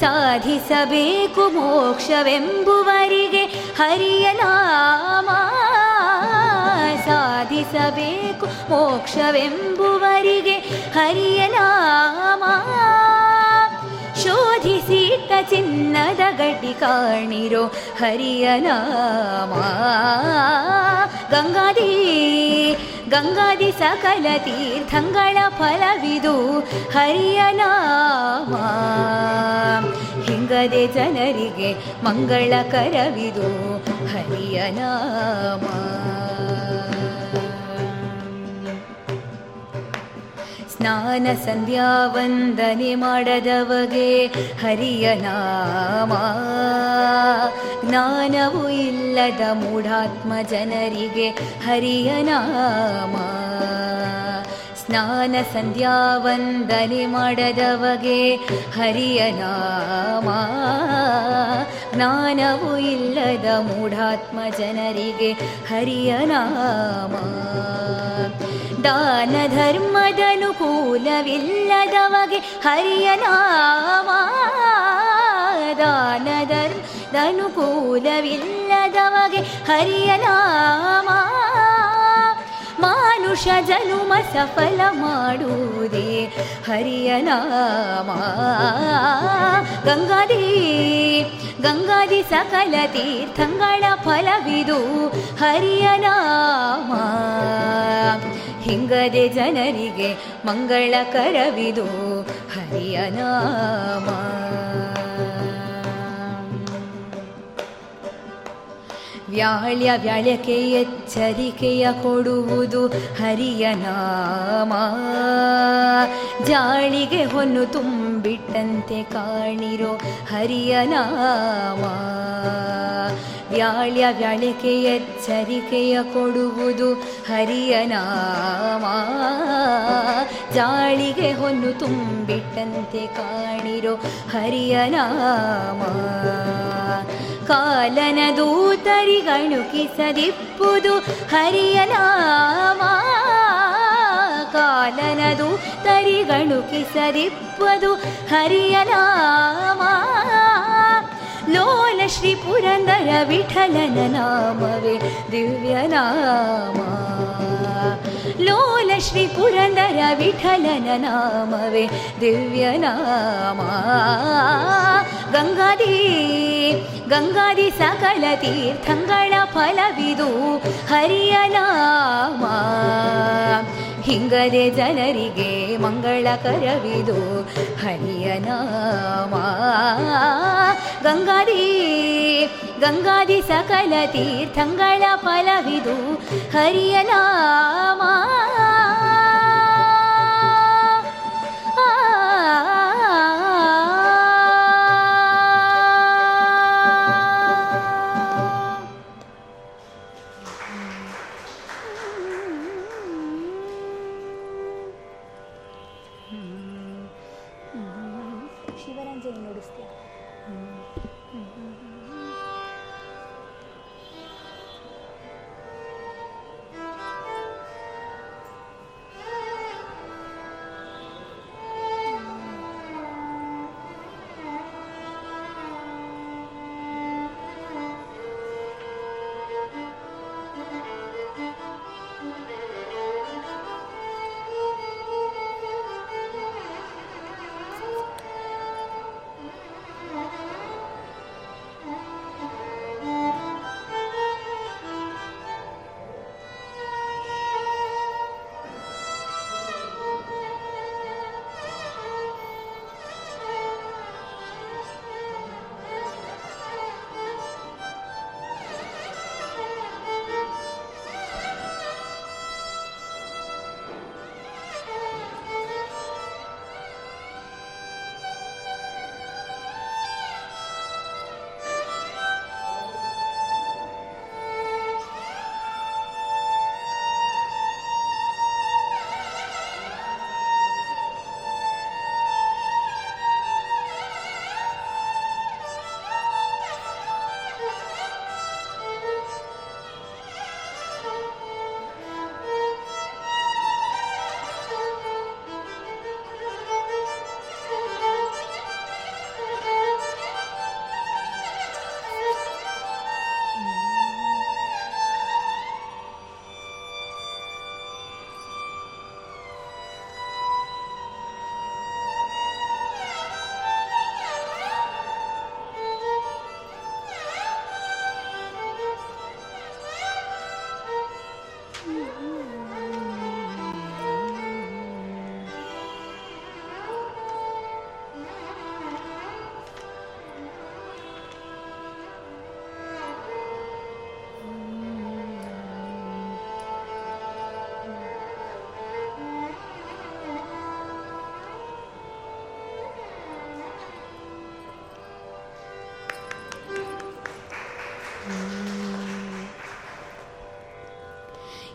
ಸಾಧಿಸಬೇಕು ಮೋಕ್ಷವೆಂಬುವರಿಗೆ ಹರಿಯನಾಮ ಸಾಧಿಸಬೇಕು ಮೋಕ್ಷವೆಂಬುವರಿಗೆ ಹರಿಯನಾಮ ಶೋಧಿಸಿಟ್ಟ ಚಿನ್ನದ ಗಡ್ಡಿ ಕಾಣಿರೋ ಹರಿಯ ನಾಮ ಗಂಗಾದಿ ಗಂಗಾದಿ ಸಕಲ ತೀರ್ಥಂಗಳ ಫಲವಿದು ಹರಿಯ ನಾಮ ಹಿಂಗದೆ ಜನರಿಗೆ ಮಂಗಳಕರವಿದು ಹರಿಯ ಸ್ನಾನ ಸಂಧ್ಯಾ ವಂದನೆ ಮಾಡದವಗೆ ಹರಿಯ ನಾಮ. ಜ್ಞಾನವು ಇಲ್ಲದ ಮೂಢಾತ್ಮ ಜನರಿಗೆ ಹರಿಯ ನಾಮ. ಸ್ನಾನ ಸಂಧ್ಯಾ ವಂದನೆ ಮಾಡದವಗೆ ಹರಿಯ ನಾಮ. ಜ್ಞಾನವು ಇಲ್ಲದ ಮೂಢಾತ್ಮ ಜನರಿಗೆ ಹರಿಯ ನಾಮ. ದಾನ ಧರ್ಮದನುಕೂಲವಿಲ್ಲದವಗೆ ಹರಿಯ ನಾಮ. ದಾನ ಧರ್ಮದನುಕೂಲವಿಲ್ಲದವಗೆ ಹರಿಯ ನಾಮ. ಮಾನುಷ ಜನುಮ ಸಫಲ ಮಾಡುವುದೇ ಹರಿಯ ನಾಮ. ಗಂಗಾದಿ ಗಂಗಾದಿ ಸಕಲ ತೀರ್ಥಂಗಳ ಫಲವಿದು ಹರಿಯ ನಾಮ. ಹಿಂಗದೆ ಜನರಿಗೆ ಮಂಗಳಕರವಿದು ಹರಿಯ ನಾಮ. ವ್ಯಾಳ್ಯ ವ್ಯಾಳ್ಯಕ್ಕೆ ಎಚ್ಚರಿಕೆಯ ಕೊಡುವುದು ಹರಿಯ ನಾಮ. ಜಾಳಿಗೆ ಹೊನ್ನು ತುಂಬಿಟ್ಟಂತೆ ಕಾಣಿರೋ ಹರಿಯ ನಾಮ. ವ್ಯಾಳ್ಯ ವ್ಯಾಳ್ಯಕ್ಕೆ ಎಚ್ಚರಿಕೆಯ ಕೊಡುವುದು ಹರಿಯ ನಾಮ. ಜಾಳಿಗೆ ಹೊನ್ನು ತುಂಬಿಟ್ಟಂತೆ ಕಾಣಿರೋ ಹರಿಯ ನಾಮ. ಕಾಲನ ದೂತರಿಗಣುಕಿಸದಿಪ್ಪುದು ಹರಿಯ ನಾಮ ಕಾಲನ ದೂತರಿಗಣುಕಿಸದಿಪ್ಪದು ಹರಿಯ ನಾಮ ಲೋಲ ಶ್ರೀ ಪುರಂದರ ವಿಠಲನ ನಾಮವೇ ದಿವ್ಯ ನಾಮ ಲೋಲ ಶ್ರೀ ಪುರಂದರ ವಿಠಲನ ನಾಮವೇ ದಿವ್ಯ ನಾಮ. ಗಂಗಾದಿ ಗಂಗಾದಿ ಸಕಲ ತೀರ್ಥಂಗಳ ಫಲವಿದು ಹರಿಯ ನಾಮ. ಹಿಂಗದೆ ಜನರಿಗೆ ಮಂಗಳಕರವಿದು ಹರಿಯ ನಾಮ. ಗಂಗಾದಿ ಗಂಗಾದಿ ಸಕಲ ತೀರ್ಥಂಗಳ ಫಲವಿದು. ಹರಿಯ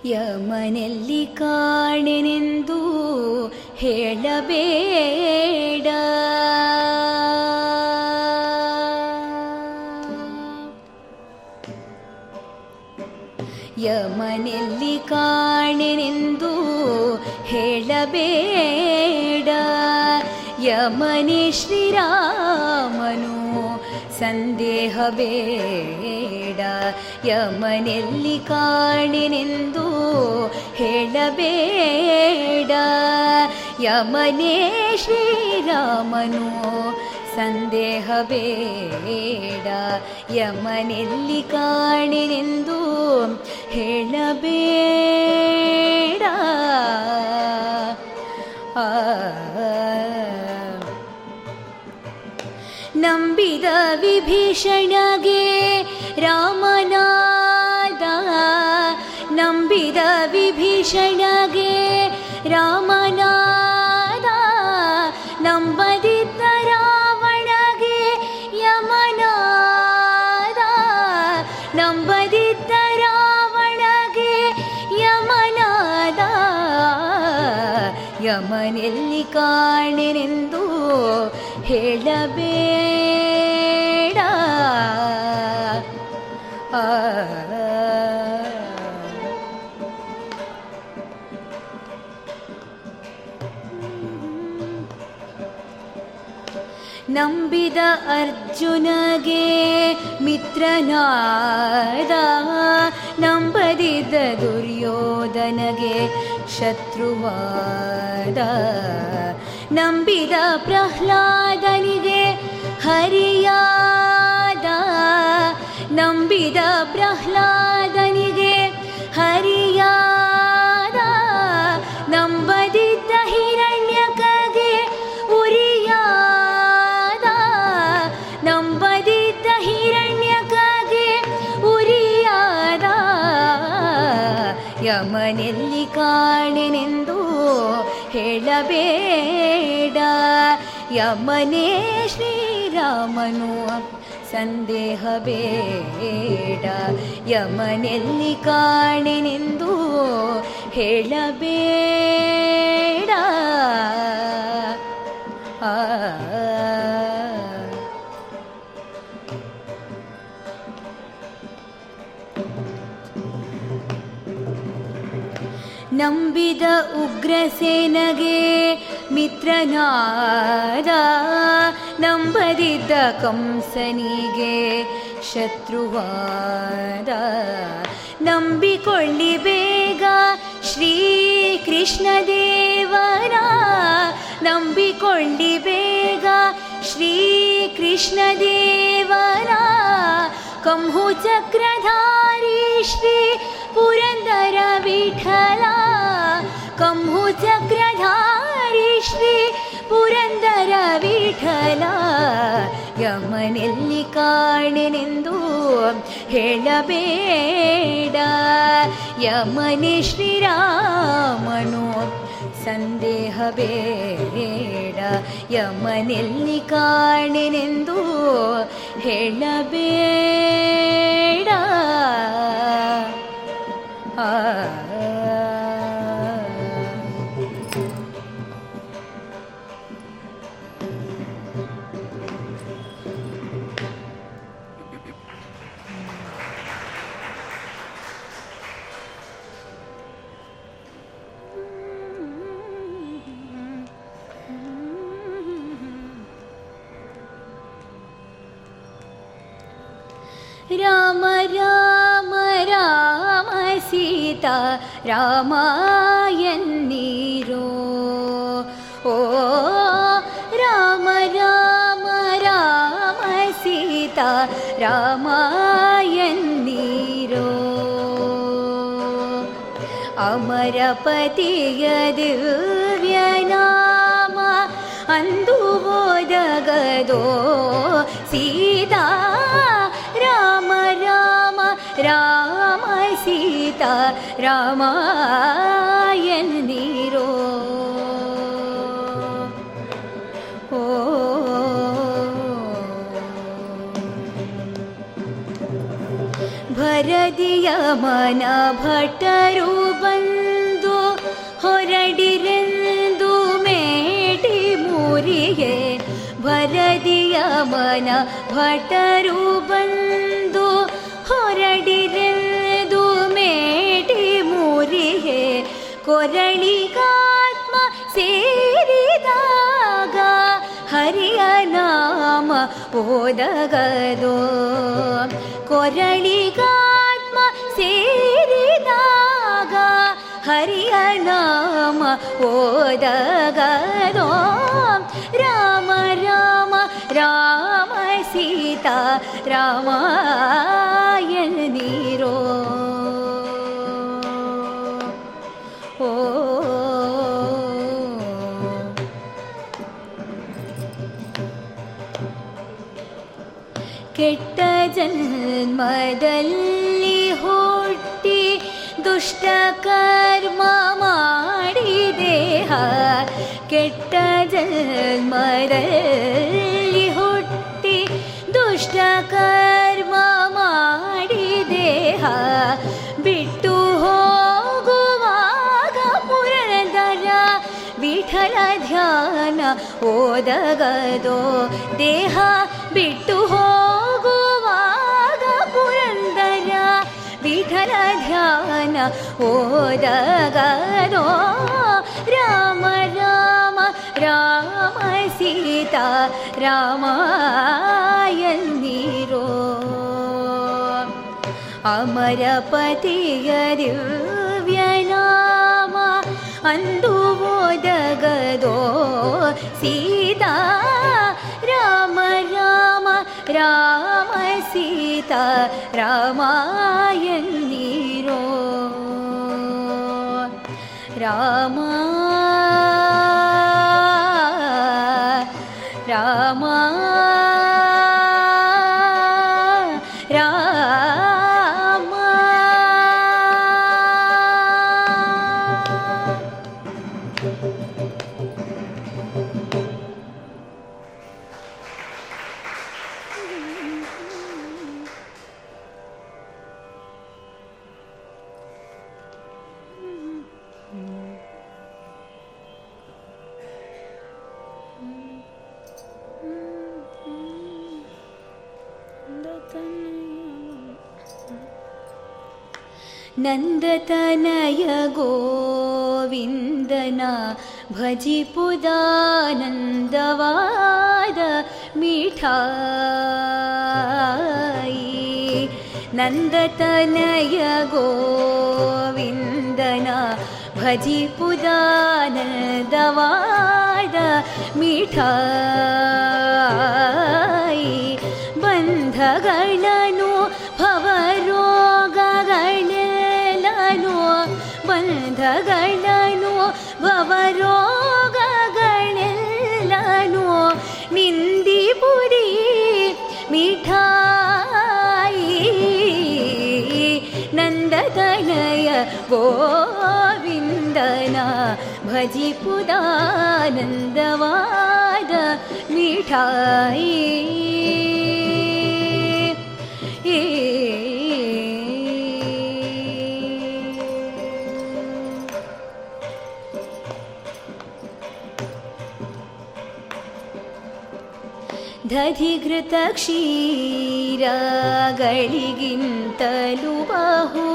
ಯಮನೆಲ್ಲಿ ಕಾಣೆನೆಂದು ಹೇಳಬೇಡ. ಯಮನೆಲ್ಲಿ ಕಾಣೆನೆಂದು ಹೇಳಬೇಡ. ಯಮನೆ ಶ್ರೀರಾಮನು ಸಂದೇಹ ಬೇಡ. ಯಮನೆಲ್ಲಿ ಕಾಣೆನೆಂದು ಹೇಳಬೇಡ. ಯಮನೇ ಶ್ರೀರಾಮನು ಸಂದೇಹ ಬೇಡ. ಯಮನೆಲ್ಲಿ ಕಾಣಿನೆಂದು ಹೇಳಬೇಡ. ನಂಬಿದ ವಿಭೀಷಣಗೆ ವಿಭೀಷಣಗೆ ರಾಮನಾದ ನಂಬದಿದ್ದ ರಾವಣಗೆ ಯಮನಾದ ನಂಬದಿದ್ದ ರಾವಣಗೆ ಯಮನಾದ. ಯಮನೆಲ್ಲಿ ಕಾಣೆನೆಂದು ಹೇಳಬೇಡ ನಂಬಿದ ಅರ್ಜುನಗೆ ಮಿತ್ರನಾದ ನಂಬದಿದ್ದ ದುರ್ಯೋಧನಗೆ ಶತ್ರುವಾದ. ನಂಬಿದ ಪ್ರಹ್ಲಾದನಿಗೆ ಹರಿಯಾದ ನಂಬಿದ ಪ್ರಹ್ಲಾದನಿಗೆ ಹೇಳಬೇಡ ಯಮನೇ ಶ್ರೀರಾಮನು ಸಂದೇಹ ಬೇಡ ಯಮನೆಲ್ಲಿ ಕಾಣಿನೆಂದು ಹೇಳಬೇಡ. ಆ ನಂಬಿದ ಉಗ್ರಸೇನಗೆ ಮಿತ್ರನಾದ ನಂಬದಿದ್ದ ಕಂಸನಿಗೆ ಶತ್ರುವಾದ. ನಂಬಿಕೊಳ್ಳಿ ಬೇಗ ಶ್ರೀಕೃಷ್ಣದೇವನ ನಂಬಿಕೊಳ್ಳಿ ಬೇಗ ಶ್ರೀಕೃಷ್ಣದೇವನ ಕಂಹುಚಕ್ರಧಾರಿ ಶ್ರೀ ಪುರಂದರ ವಿಠಲ, ಕಂಹು ಚಕ್ರಧಾರಿ ಶ್ರೀ ಪುರಂದರ ವಿಠಲ. ಯಮನೆಲ್ಲಿ ಕಾಣೆನೆಂದು ಹೇಳಬೇಡ. ಯಮನೆ ಶ್ರೀರಾಮನು ಸಂದೇಹ ಬೇಡ. ಯಮನೆಲ್ಲಿ ಕಾಣೆನೆಂದು ಹೇಳಬೇಡ. राम राम राम सीता रामायन्नीरो ओ राम राम राम सीता रामायन्नीरो अमरपति यदिव्यनाम अन्धुबो जगदो सीता। राम राम राम ीता राय निरो। भरदय मन भट्टरुबन्धु हरन्दुमे भरदय मन भट्टरुबन्ध ಕೊರಳಿಗಾತ್ಮ ಸೇರಿದಾಗ ಹರಿಯ ನಾಮ ಓದಗದೋ ಕೊರಳಿಗಾತ್ಮ ಸೇರಿದಾಗ ಹರಿಯ ನಾಮ ಓದಗದೋ ರಾಮ ರಾಮ ರಾಮ ಸೀತಾ ರಾಮಾಯಣ ನೀರೋ ಕೆಟ್ಟ ಜನ್ಮದಲ್ಲಿ ಹುಟ್ಟಿ ದುಷ್ಟ ಕರ್ಮ ಮಾಡಿ ದೇಹ ಕೆಟ್ಟ ಜನ್ಮದಲ್ಲಿ ಹುಟ್ಟಿ ದುಷ್ಟ ಕರ್ಮ ಮಾಡಿ ದೇಹ ಬಿಟ್ಟು ಹೋಗುವಾಗ ಪುರದರ ವಿಠಲ ಧ್ಯಾನ ಓದಗದೋ ದೇಹ ಬಿಟ್ಟು ಹೋಗುವಾಗ न ओदगरो राम राम राम सीता रामायन्दिरो दीरो अन्दुवोदगदो सीता राम राम राम सीता रामायी रामा राम। नन्दतनय गोविन्दना भजिपुदानन्दवाद मीठी नन्दतनय गोविन्दना भजिपुदानन्दवाद दानवाद ो भजि पुदानन्दवाद मिठाईधि दधिघृतक्षीरागळिगिन्तलु बहु।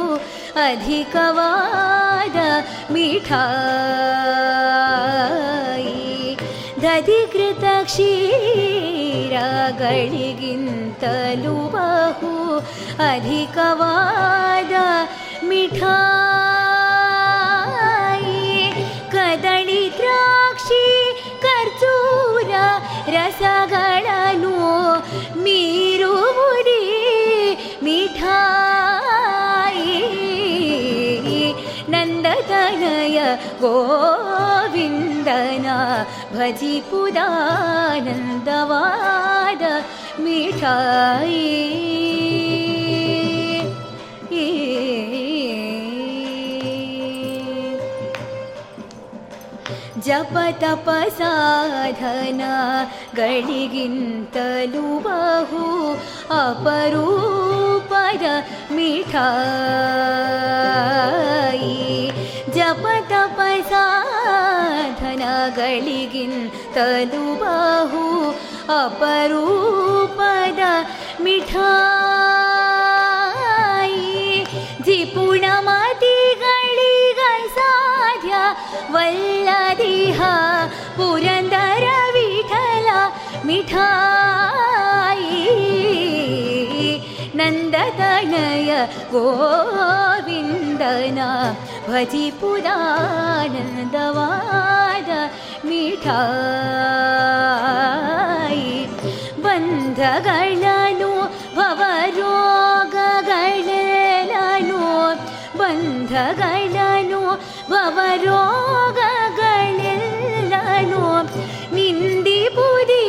अधिकवाद मिठाई। दधि कृत बहु अधिकवाद मीठा गोविन्दना भजि पुदानन्दवाद मिठाई। जप तर्गिन्तलु बहु अपरूपद मिठाई। जप ಜಪ ತಪಸಾಧನ ಗಳಿಗಿಂತಲೂ ಬಹು ಅಪರೂಪದ ಮಿಠಾಯಿ ಜಿಪುಣಮತಿಗಳಿಗ ಸಾಧ್ಯ ವಲ್ಲದಿಹ ಪುರಂದರ ವಿಠಲ ಮಿಠಾಯಿ ನಂದತನಯ ಗೋವಿಂದನ भजी भजि पुरानन्दवाद बन्ध बन्धगणनु भवरोगगणनु बन्धगणनु भवरोगगणनु बन्ध गर्ना नु बाबा रोगानो मिण्डिपुरिमिठ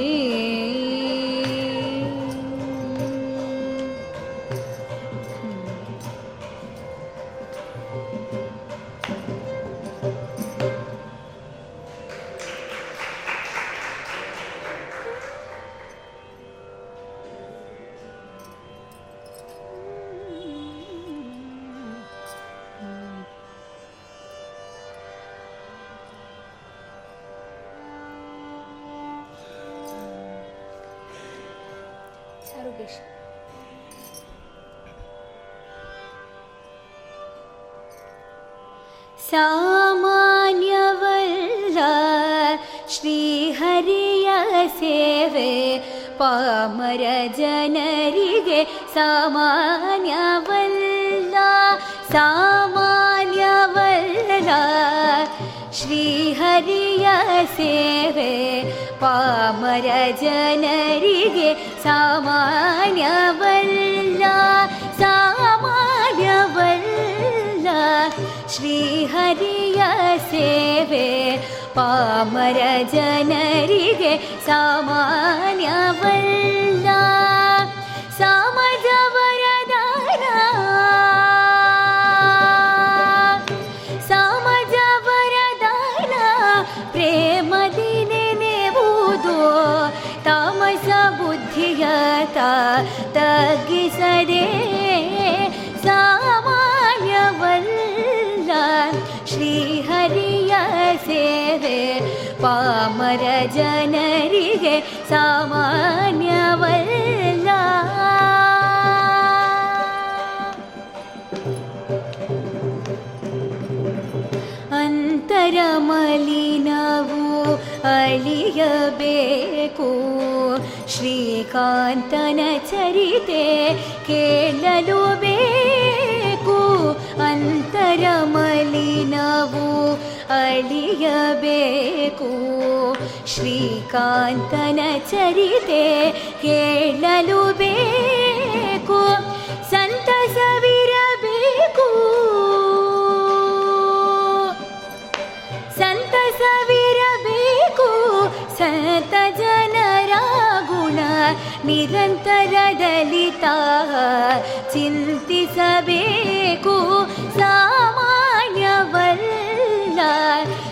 सम्य व श्री हरियासे पामर जनरि गे सामान्यवल्ला समन्य वल्ला पामर जनरि गे सम्यबल्ला ಶ್ರೀಹರಿಯ ಸೇವೆ ಪಾಮರ ಜನರಿಗೆ ಸಾಮಾನ್ಯವಲ್ಲ ಸಾಮಜವರದಾನ ಸಾಮಜವರದಾನ ಪ್ರೇಮದಿ ನೆನೆವುದು ತಾಮಸ ಬುದ್ಧಿಯತ ತಗ್ಗಿಸದೆ ಶ್ರೀಹರಿಯ ಸೇವೆ ಪಾಮರ ಜನರಿಗೆ ಸಾಮಾನ್ಯವಲ್ಲ ಅಂತರ ಮಲಿನವು ಅಳಿಯಬೇಕು ಶ್ರೀಕಾಂತನ ಚರಿತೆ ಕೇಳಲು ಬೇಕು ಅಳಿಯಬೇಕು. ಶ್ರೀಕಾಂತನ ಚರಿತೆ ಕೇಳಲು ಬೇಕು. ಸಂತಸವಿರಬೇಕು. ಸಂತಸವಿರಬೇಕು. ಸಂತ ಜನರ ಗುಣ ನಿರಂತರ ದಲಿತ ಚಿಂತಿಸಬೇಕು. ಸಾಮಾನ್ಯವಲ್ಲ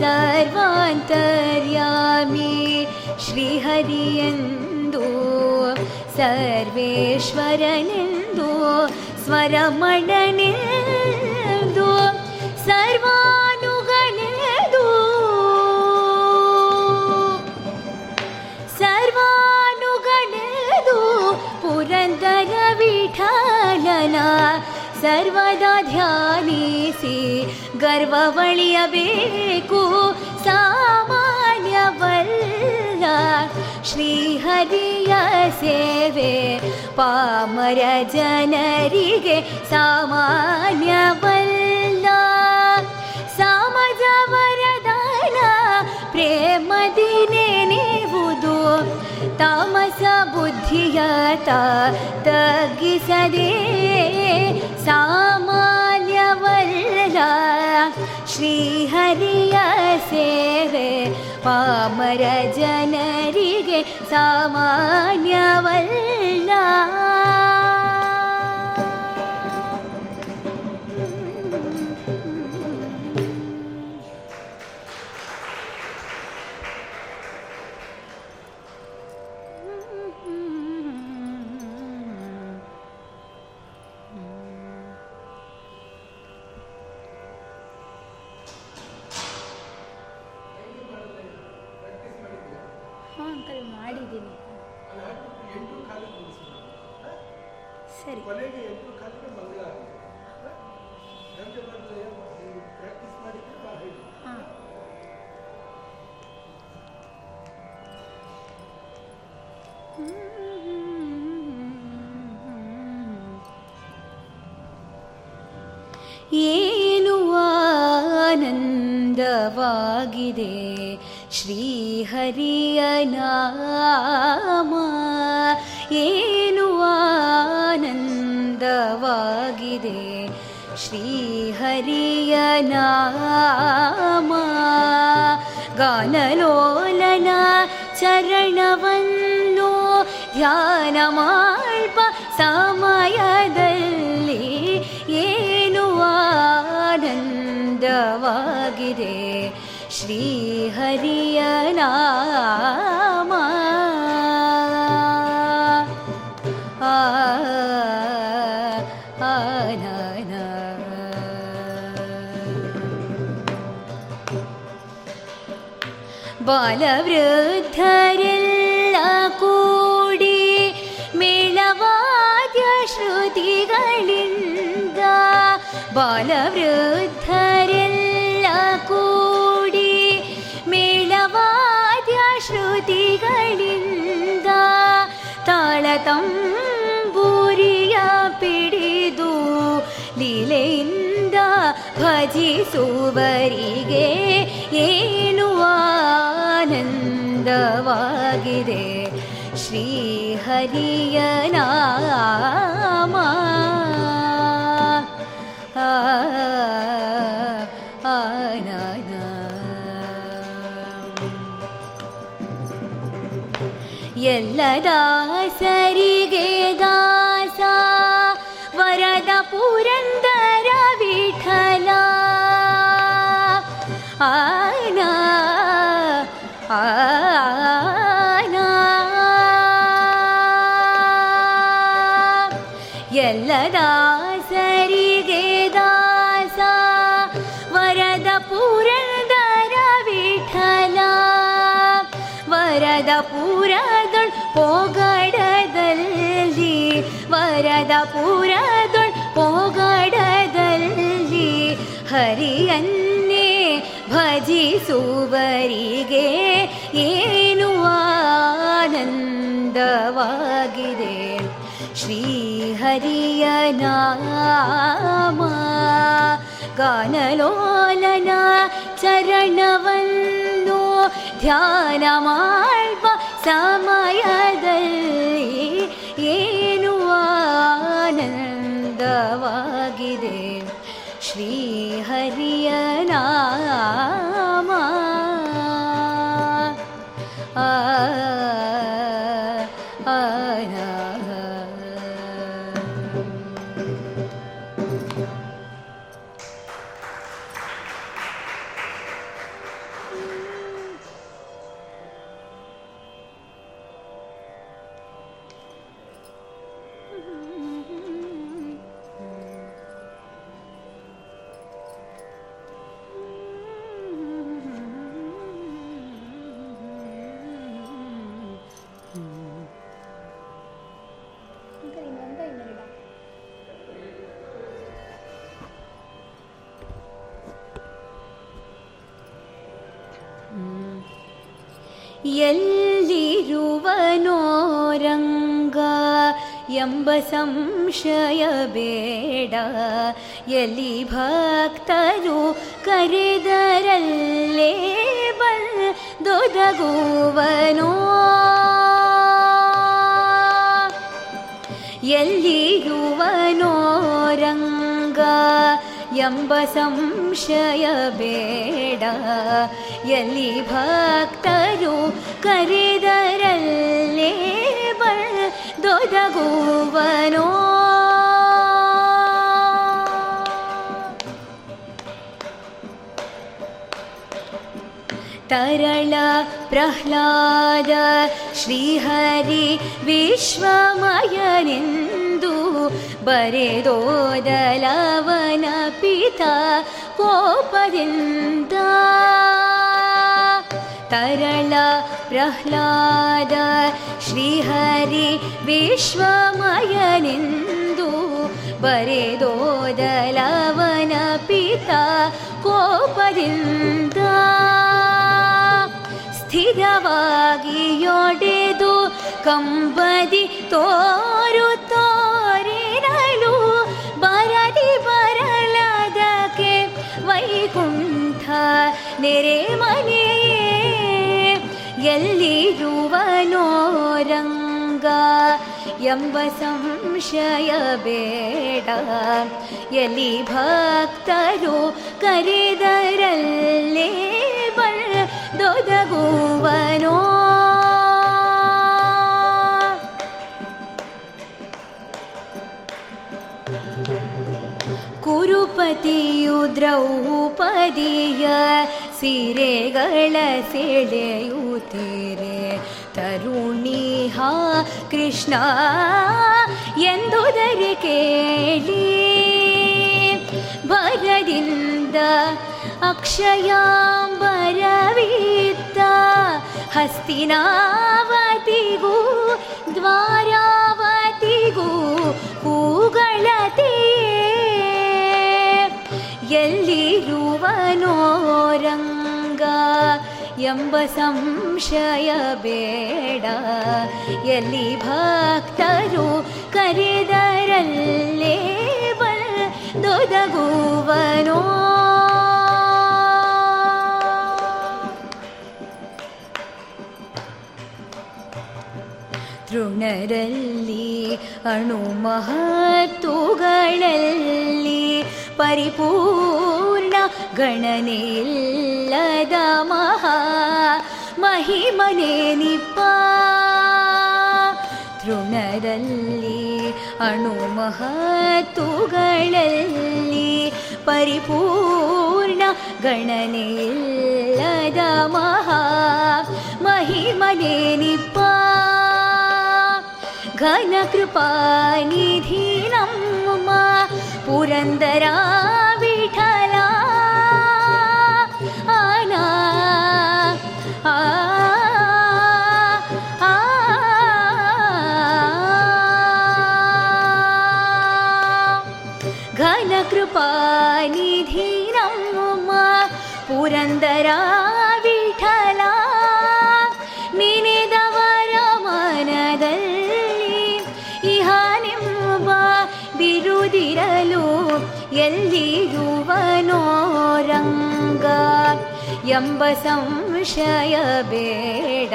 सर्वान्तर्यामि श्रीहरियन्दो सर्वेश्वरनिन्दो स्वरमणनिन्दो सर्वानुगणेदो सर्वानुगणे पुरन्दरविठालना सर्वदा ध्यानेसि ಗರ್ವವಳಿಯಬೇಕು ಸಾಮಾನ್ಯವಲ್ಲ ಶ್ರೀಹರಿಯ ಸೇವೆ ಪಾಮರ ಜನರಿಗೆ ಸಾಮಾನ್ಯವಲ್ಲ ಸಮಾಜ ವರದಾನ ಪ್ರೇಮದಿ ನೆನೆವುದು ತಾಮಸ ಬುದ್ಧಿಯತ ತಗ್ಗಿಸದೆ ಸಾಮಾನ್ಯವಲ್ಲ श्रीहरिय सेवे पामर जनरिगे सामान्यवल्ला। ಕೊನೆಗೆ ಎಲ್ಲರೂ ಕಲಿತು ಮಂಗಳ ಆಗಿದೆ ನಮಗೆ ಬಂದರೆ ನೀವು ಪ್ರಾಕ್ಟೀಸ್ ಮಾಡಿದರೆ ಬಹಳ ಹೇಳಿ. ಏನು ಆನಂದವಾಗಿದೆ ಶ್ರೀಹರಿಯ ನಾಮ? ಏ ಆನಂದವಾಗಿದೆ ಶ್ರೀಹರಿಯ ನಾಮ ಗಾನಲೋಲನ ಚರಣವನ್ನು ಧ್ಯಾನ ಮಾಲ್ಪ ಸಮಯದಲ್ಲಿ ಏನು ಆನಂದವಾಗಿದೆ. ಶ್ರೀಹರಿಯ ನಾಮ ಬಾಲವೃದ್ಧರೆಲ್ಲ ಕೂಡಿ ಮೇಳವಾದ್ಯ ಶ್ರುತಿಗಳಿಂದ ಬಾಲವೃದ್ಧರೆಲ್ಲ ಕೂಡಿ ಮೇಳವಾದ್ಯ ಶ್ರುತಿಗಳಿಂದ ತಾಳತಂಬೂರಿಯ ಪಿಡಿದು ಲೀಲೆಯಿಂದ ಭಜಿಸುವರಿಗೆ ಏನು ಆನಂದವಾಗಿದೆ. ಶ್ರೀಹರಿಯ ನಾಮ. ಆ ಆ. ಎಲ್ಲ ದಾಸರಿಗೆ ದಾಸ ವರದ ಪುರಂದರ ವಿಠಲ. ಆನ ಭಜಿಸುವರಿಗೆ ಏನು ಆನಂದವಾಗಿದೆ. ನಾಮ ಗಾನಲೋಲನ ಚರಣವನ್ನು ಧ್ಯಾನ ಮಾಡುವ ಸಮಯದಲ್ಲಿ ಏನು ಆನಂದವಾಗಿದೆ. ಶ್ರೀಹರಿಯ ಎಲ್ಲಿರುವನೋ ರಂಗ ಎಂಬ ಸಂಶಯ ಬೇಡ ಎಲ್ಲಿ ಭಕ್ತರು ಕರೆದರಲ್ಲೇ ಬಂದೊದಗುವನೋ ಎಲ್ಲಿರುವನೋ ರಂಗ ಎಂಬ ಸಂಶಯ ಬೇಡ ಎಲ್ಲಿ ಭಕ್ತರು ಕರೆದರಲ್ಲೇ ಬಂದೊದಗುವನೋ तरल प्रह्लाद श्रीहरि विश्वमयनिन्दु बरेदोदलवन पिता कोपदिन्द तरल प्रह्लाद श्रीहरि विश्वमयनिन्दु ಬರೆದೋದಲವನ ಪಿತ ಕೋಪದಿಂದ ಸ್ಥಿರವಾಗಿಯೊಡೆದು ಕಂಬದಿ ತೋರು ತೋರಿರಲು ಬರದಿ ಬರಲದಕ್ಕೆ ವೈಕುಂಠ ನೆರೆ ಮನೆಯೇ ಎಲ್ಲಿರುವನೋ ರಂಗ ಎಂಬ ಸಂಶಯ ಬೇಡ ಎಲ್ಲಿ ಭಕ್ತರು ಕರೆದರಲ್ಲೇ ಬಂದೊದಗುವನೋ ಕುರುಪತಿಯು ದ್ರೌಪದಿಯ ಸೀರೆಗಳ ಸೆಳೆಯುತ್ತೀರೆ. ತರುಣಿಹ ಕೃಷ್ಣ ಎಂದು ಕೇಳಿ. ಭರದಿಂದ ಅಕ್ಷಯಾಂಬರವಿದ್ದ ಹಸ್ತಿನಾವತಿಗೂ ದ್ವಾರಾವತಿಗೂ ಹೂಗಳತೆಯೇ. ಎಲ್ಲಿರುವನೋ ರಂಗ ಎಂಬ ಸಂಶಯ ಬೇಡ. ಎಲ್ಲಿ ಭಕ್ತರು ಕರೆದರಲ್ಲೇ ಬಂದೊದಗುವನೋ ತೃಣರಲ್ಲಿ ಅಣು ಮಹತ್ತುಗಳಲ್ಲಿ ಪರಿಪೂರ್ಣ ಗಣನೆಯಿಲ್ಲದ ಮಹಾ ಮಹಿಮನೆ ನಿಪ್ಪ. ತೃಣದಲ್ಲಿ ಅಣು ಮಹತ್ತುಗಳಲ್ಲಿ ಪರಿಪೂರ್ಣ ಗಣನೆಯಿಲ್ಲದ ಮಹಾ ಮಹಿಮನೆ ನಿಪ್ಪ. ಘನ पुर बीठना अन घनकृपानिधिरम् पुरन्दरा ಎಂಬ ಸಂಶಯ ಬೇಡ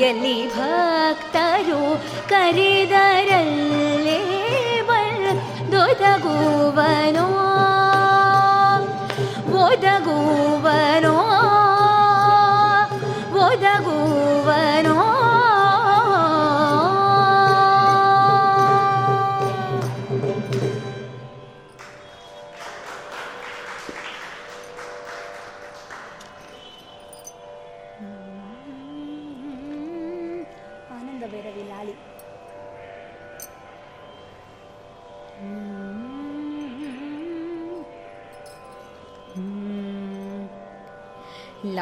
ಎಲ್ಲಿ ಭಕ್ತರು ಕರೆದರಲ್ಲೇ ಬಂದೊದಗುವನೋ ಒದಗುವನೋ ಒದಗುವನೋ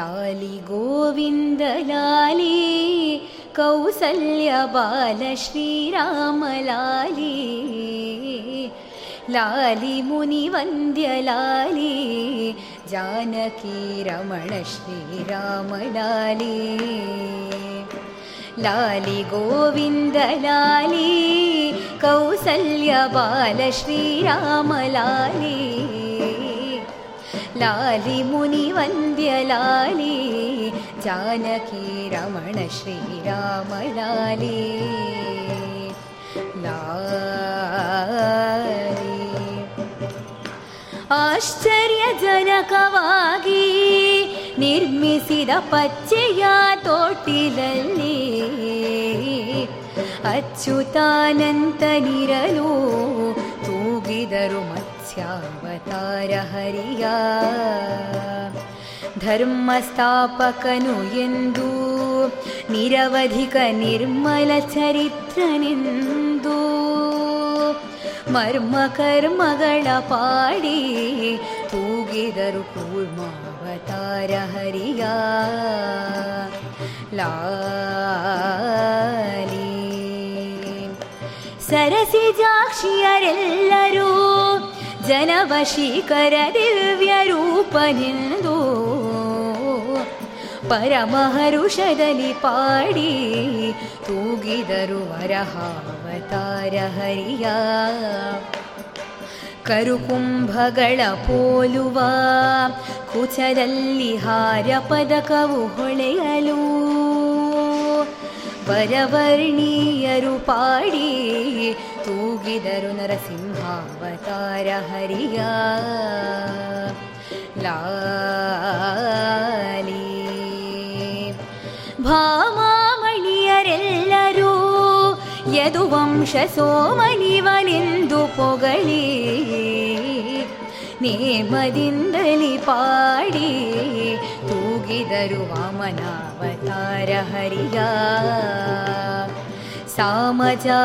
लालि लाली गोविन्दनाली कौसल्यबालश्रीरामला मुनिवन्द्यला जानकी रमण श्रीरामनाली लाली गोविन्दनाली कौसल्यबालश्रीरामलाली लाली मुनिवन्द्य लाली जानकी रमण श्रीरामलाली लाली ಆಶ್ಚರ್ಯಜನಕವಾಗಿ ನಿರ್ಮಿಸಿದ ಪಚ್ಚೆಯ ತೋಟಿಲಲ್ಲಿ ಅಚ್ಯುತಾನಂತನಿರಲು ತೂಗಿದರು ಮತ್ಸ್ಯಾವತಾರ ಹರಿಯ ಧರ್ಮಸ್ಥಾಪಕನು ಎಂದು ನಿರವಧಿಕ ನಿರ್ಮಲ ಚರಿತ್ರನೆಂದು ಮರ್ಮ ಕರ್ಮಗಳ ಪಾಡಿ ತೂಗಿದರು ಕೂರ್ಮಾವತಾರ ಹರಿಯ ಲಾಲಿ ಸರಸಿ ಜಾಕ್ಷಿಯರೆಲ್ಲರೂ ಜನವಶೀಕರ ದಿವ್ಯ ರೂಪನೆಂದು ಪರಮಹರುಷದಲ್ಲಿ ಪಾಡಿ ತೂಗಿದರು ವರಹಾವತಾರ ಹರಿಯ. ಕರುಕುಂಭಗಳ ಪೋಲುವ ಕುಚದಲ್ಲಿ ಹಾರ ಪದಕವು ಹೊಳೆಯಲು. ವರವರ್ಣೀಯರು ಪಾಡಿ ತೂಗಿದರು ನರಸಿಂಹಾವತಾರ ಹರಿಯ ಲಾಲಿ ಭಾಮಾಮಣಿಯರೆಲ್ಲರೂ ಯದುವಂಶ ಸೋಮನಿವನೆಂದು ಪೊಗಳಿ ನೇಮದಿಂದಲಿ ಪಾಡಿ ತೂಗಿದರು ವಾಮನಾವತಾರ ಹರಿಯ ಸಾಮಜಾವರದನೆಂದು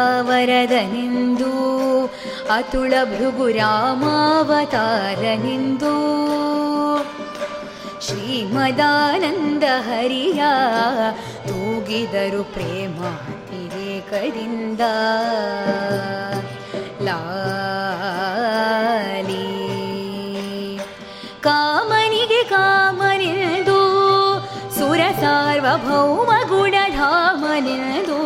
ಅತುಳ ಭೃಗುರಾಮಾವತಾರನೆಂದು ಶ್ರೀಮದಾನಂದ ಹರಿಯ ತೂಗಿದರು ಪ್ರೇಮಾತಿರೇಕದಿಂದ. ಲಾಲಿ ಕಾಮನಿಗೆ ಕಾಮನೆಂದು, ಸುರ ಸಾರ್ವಭೌಮ ಗುಣಧಾಮನೆಂದು.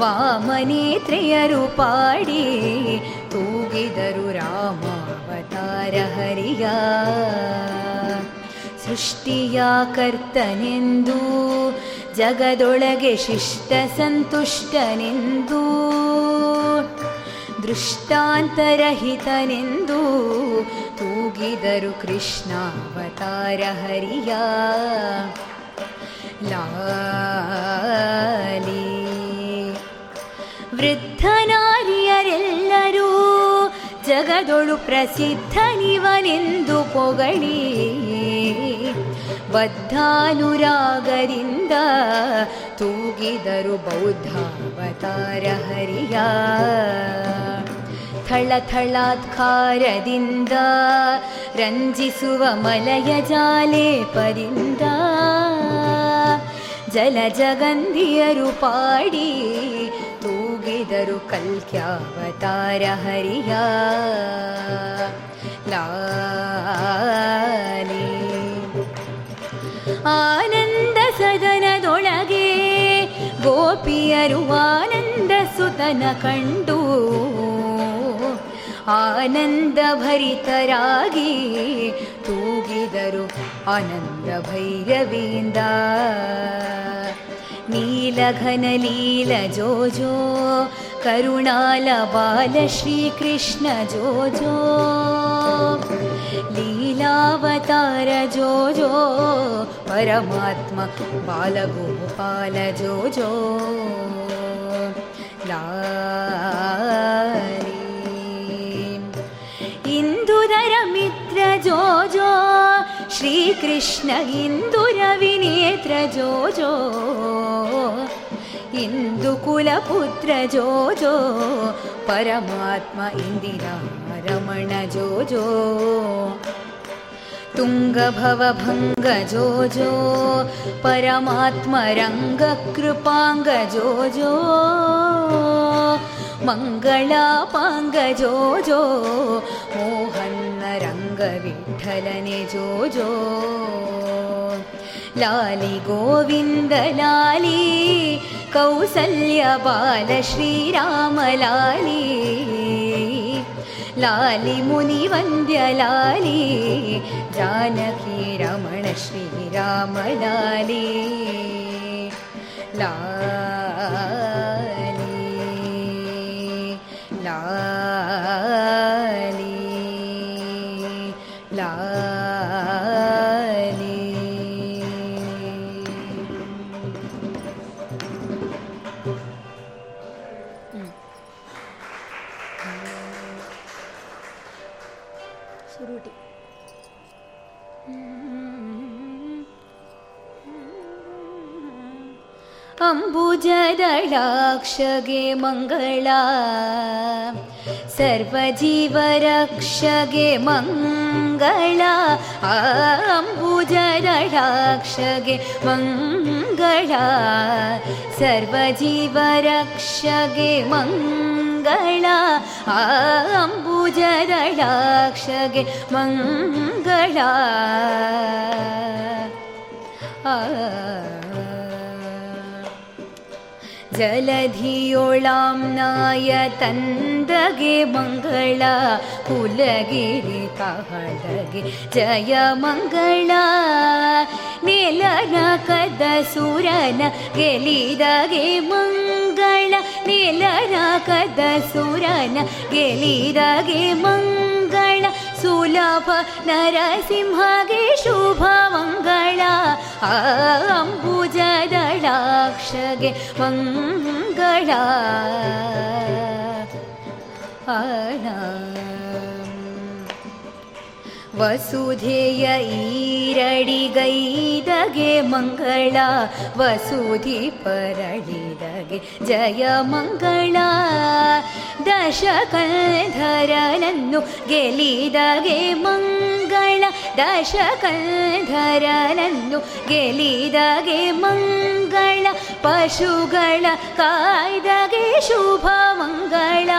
ವಾಮನೇತ್ರೆಯರು ಪಾಡಿ ತೂಗಿದರು ರಾಮಾವತಾರ ಹರಿಯ ಸೃಷ್ಟಿಯ ಕರ್ತನೆಂದು, ಜಗದೊಳಗೆ ಶಿಷ್ಟ ಸಂತುಷ್ಟನೆಂದು. ದೃಷ್ಟಾಂತರಹಿತನೆಂದು ತೂಗಿದರು ಕೃಷ್ಣಾವತಾರ ಹರಿಯ. ಲಾಲಿ ವೃದ್ಧನಾರಿಯರೆಲ್ಲರೂ ಜಗದೊಳು ಪ್ರಸಿದ್ಧನಿವನೆಂದು ಪೊಗಳಿ ಬದ್ಧಾನುರಾಗದಿಂದ ತೂಗಿದರು ಬೌದ್ಧಾವತಾರ ಹರಿಯ ಥಳಥಳಾತ್ಕಾರದಿಂದ ರಂಜಿಸುವ ಮಲಯ ಜಾಲೇಪದಿಂದ ಜಲಜಗಂಧಿಯರು ಪಾಡಿ ತೂಗಿದರು ಕಲ್ಕ್ಯಾವತಾರ ಹರಿಯ ಆನಂದ ಸದನದೊಳಗೆ ಗೋಪಿಯರು ಆನಂದ ಸುತನ ಕಂಡು ಆನಂದ ಭರಿತರಾಗಿ ತೂಗಿದರು ಆನಂದ ಭೈರವಿಂದ नीलघन लीलजोजो करुणालबाल श्रीकृष्णजोजो लीलावतार जोजो परमात्म बालगोपालजोजो लि इन्दुधरमि जोजो श्रीकृष्ण इन्दुरविनेत्र जोजो इन्दुकुलपुत्र योजो परमात्मा इन्दिर भरमण जोजो तुङ्गभवभङ्गजोजो परमात्मरङ्गकृपाङ्गजोजो मङ्गलापाङ्गजोजो मोहन्नरङ्गविठलनिजोजो लालि गोविन्दलाली कौसल्यबालश्रीरामलाली। लालि मुनिवन्द्य लाली जानकी रमण श्रीरामलाली लाली लाली अम्बुजदलाक्षगे मङ्गला। सर्वजीवरक्षगे मङ्गला। अम्बुजदलाक्षगे मङ्गला। सर्वजीवरक्षगे मङ्गला। अम्बुजदलाक्षगे मङ्गला जलधियोळाम्नाय तन्दगे मङ्गला कुलगिरि काळगे जय मङ्गला नेलन कद सुरन गेलिदगे मङ्गळ नेलन कद सुरन गेलिदगे मङ्गळ सुलभ नरसिंहगे शुभ अम्बुजदलाक्षगे मङ्गला ವಸುಧೆಯ ಈರಡಿಗೈದಗೆ ಮಂಗಳ ವಸುಧಿ ಪರಳಿದಗೆ ಜಯ ಮಂಗಳ ದಶಕಂಧರನನ್ನು ಗೆಲಿದಗೆ ಮಂಗಳ ದಶಕಂಧರನನ್ನು ಗೆಲಿದಗೆ ಮಂಗಳ ಪಶುಗಳ ಕಾಯ್ದಗೆ ಶುಭ ಮಂಗಳ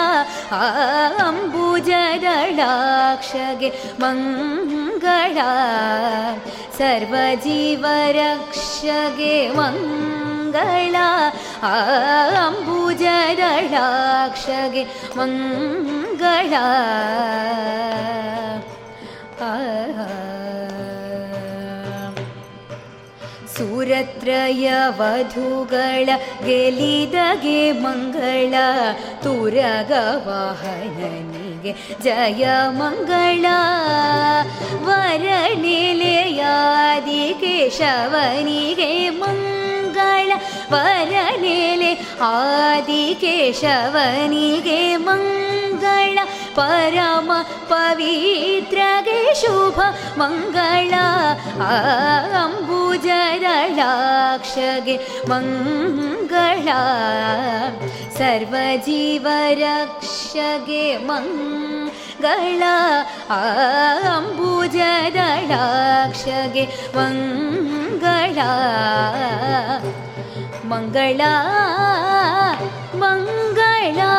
ಅಂಬುಜದಳಾಕ್ಷಗೆ ಮಂಗಳ मङ्गळा सर्वजीवरक्षगे जीव अम्बुजरक्षगे मङ्गळा ಸುರತ್ರಯ ವಧುಗಳ ಗೆಲಿದಗೆ ಮಂಗಳ ತುರಗ ವಾಹನನಿಗೆ ಜಯ ಮಂಗಳ ವರನೆಲೆಯಾದಿ ಕೇಶವನಿಗೆ ಮಂಗಳ ವರನೆಲೆ ಆದಿ ಕೇಶವನಿಗೆ ಮಂಗಳ ಪರಮ ಪವಿತ್ರಗೆ ಶುಭ ಮಂಗಳ ಅಂಬುಜದಳಾಕ್ಷಗೆ सरलाक्षगे मङ्गला सर्वजीवरक्षगे मङ्गला अम्बुजदलाक्षगे मङ्गला मङ्गला मङ्गला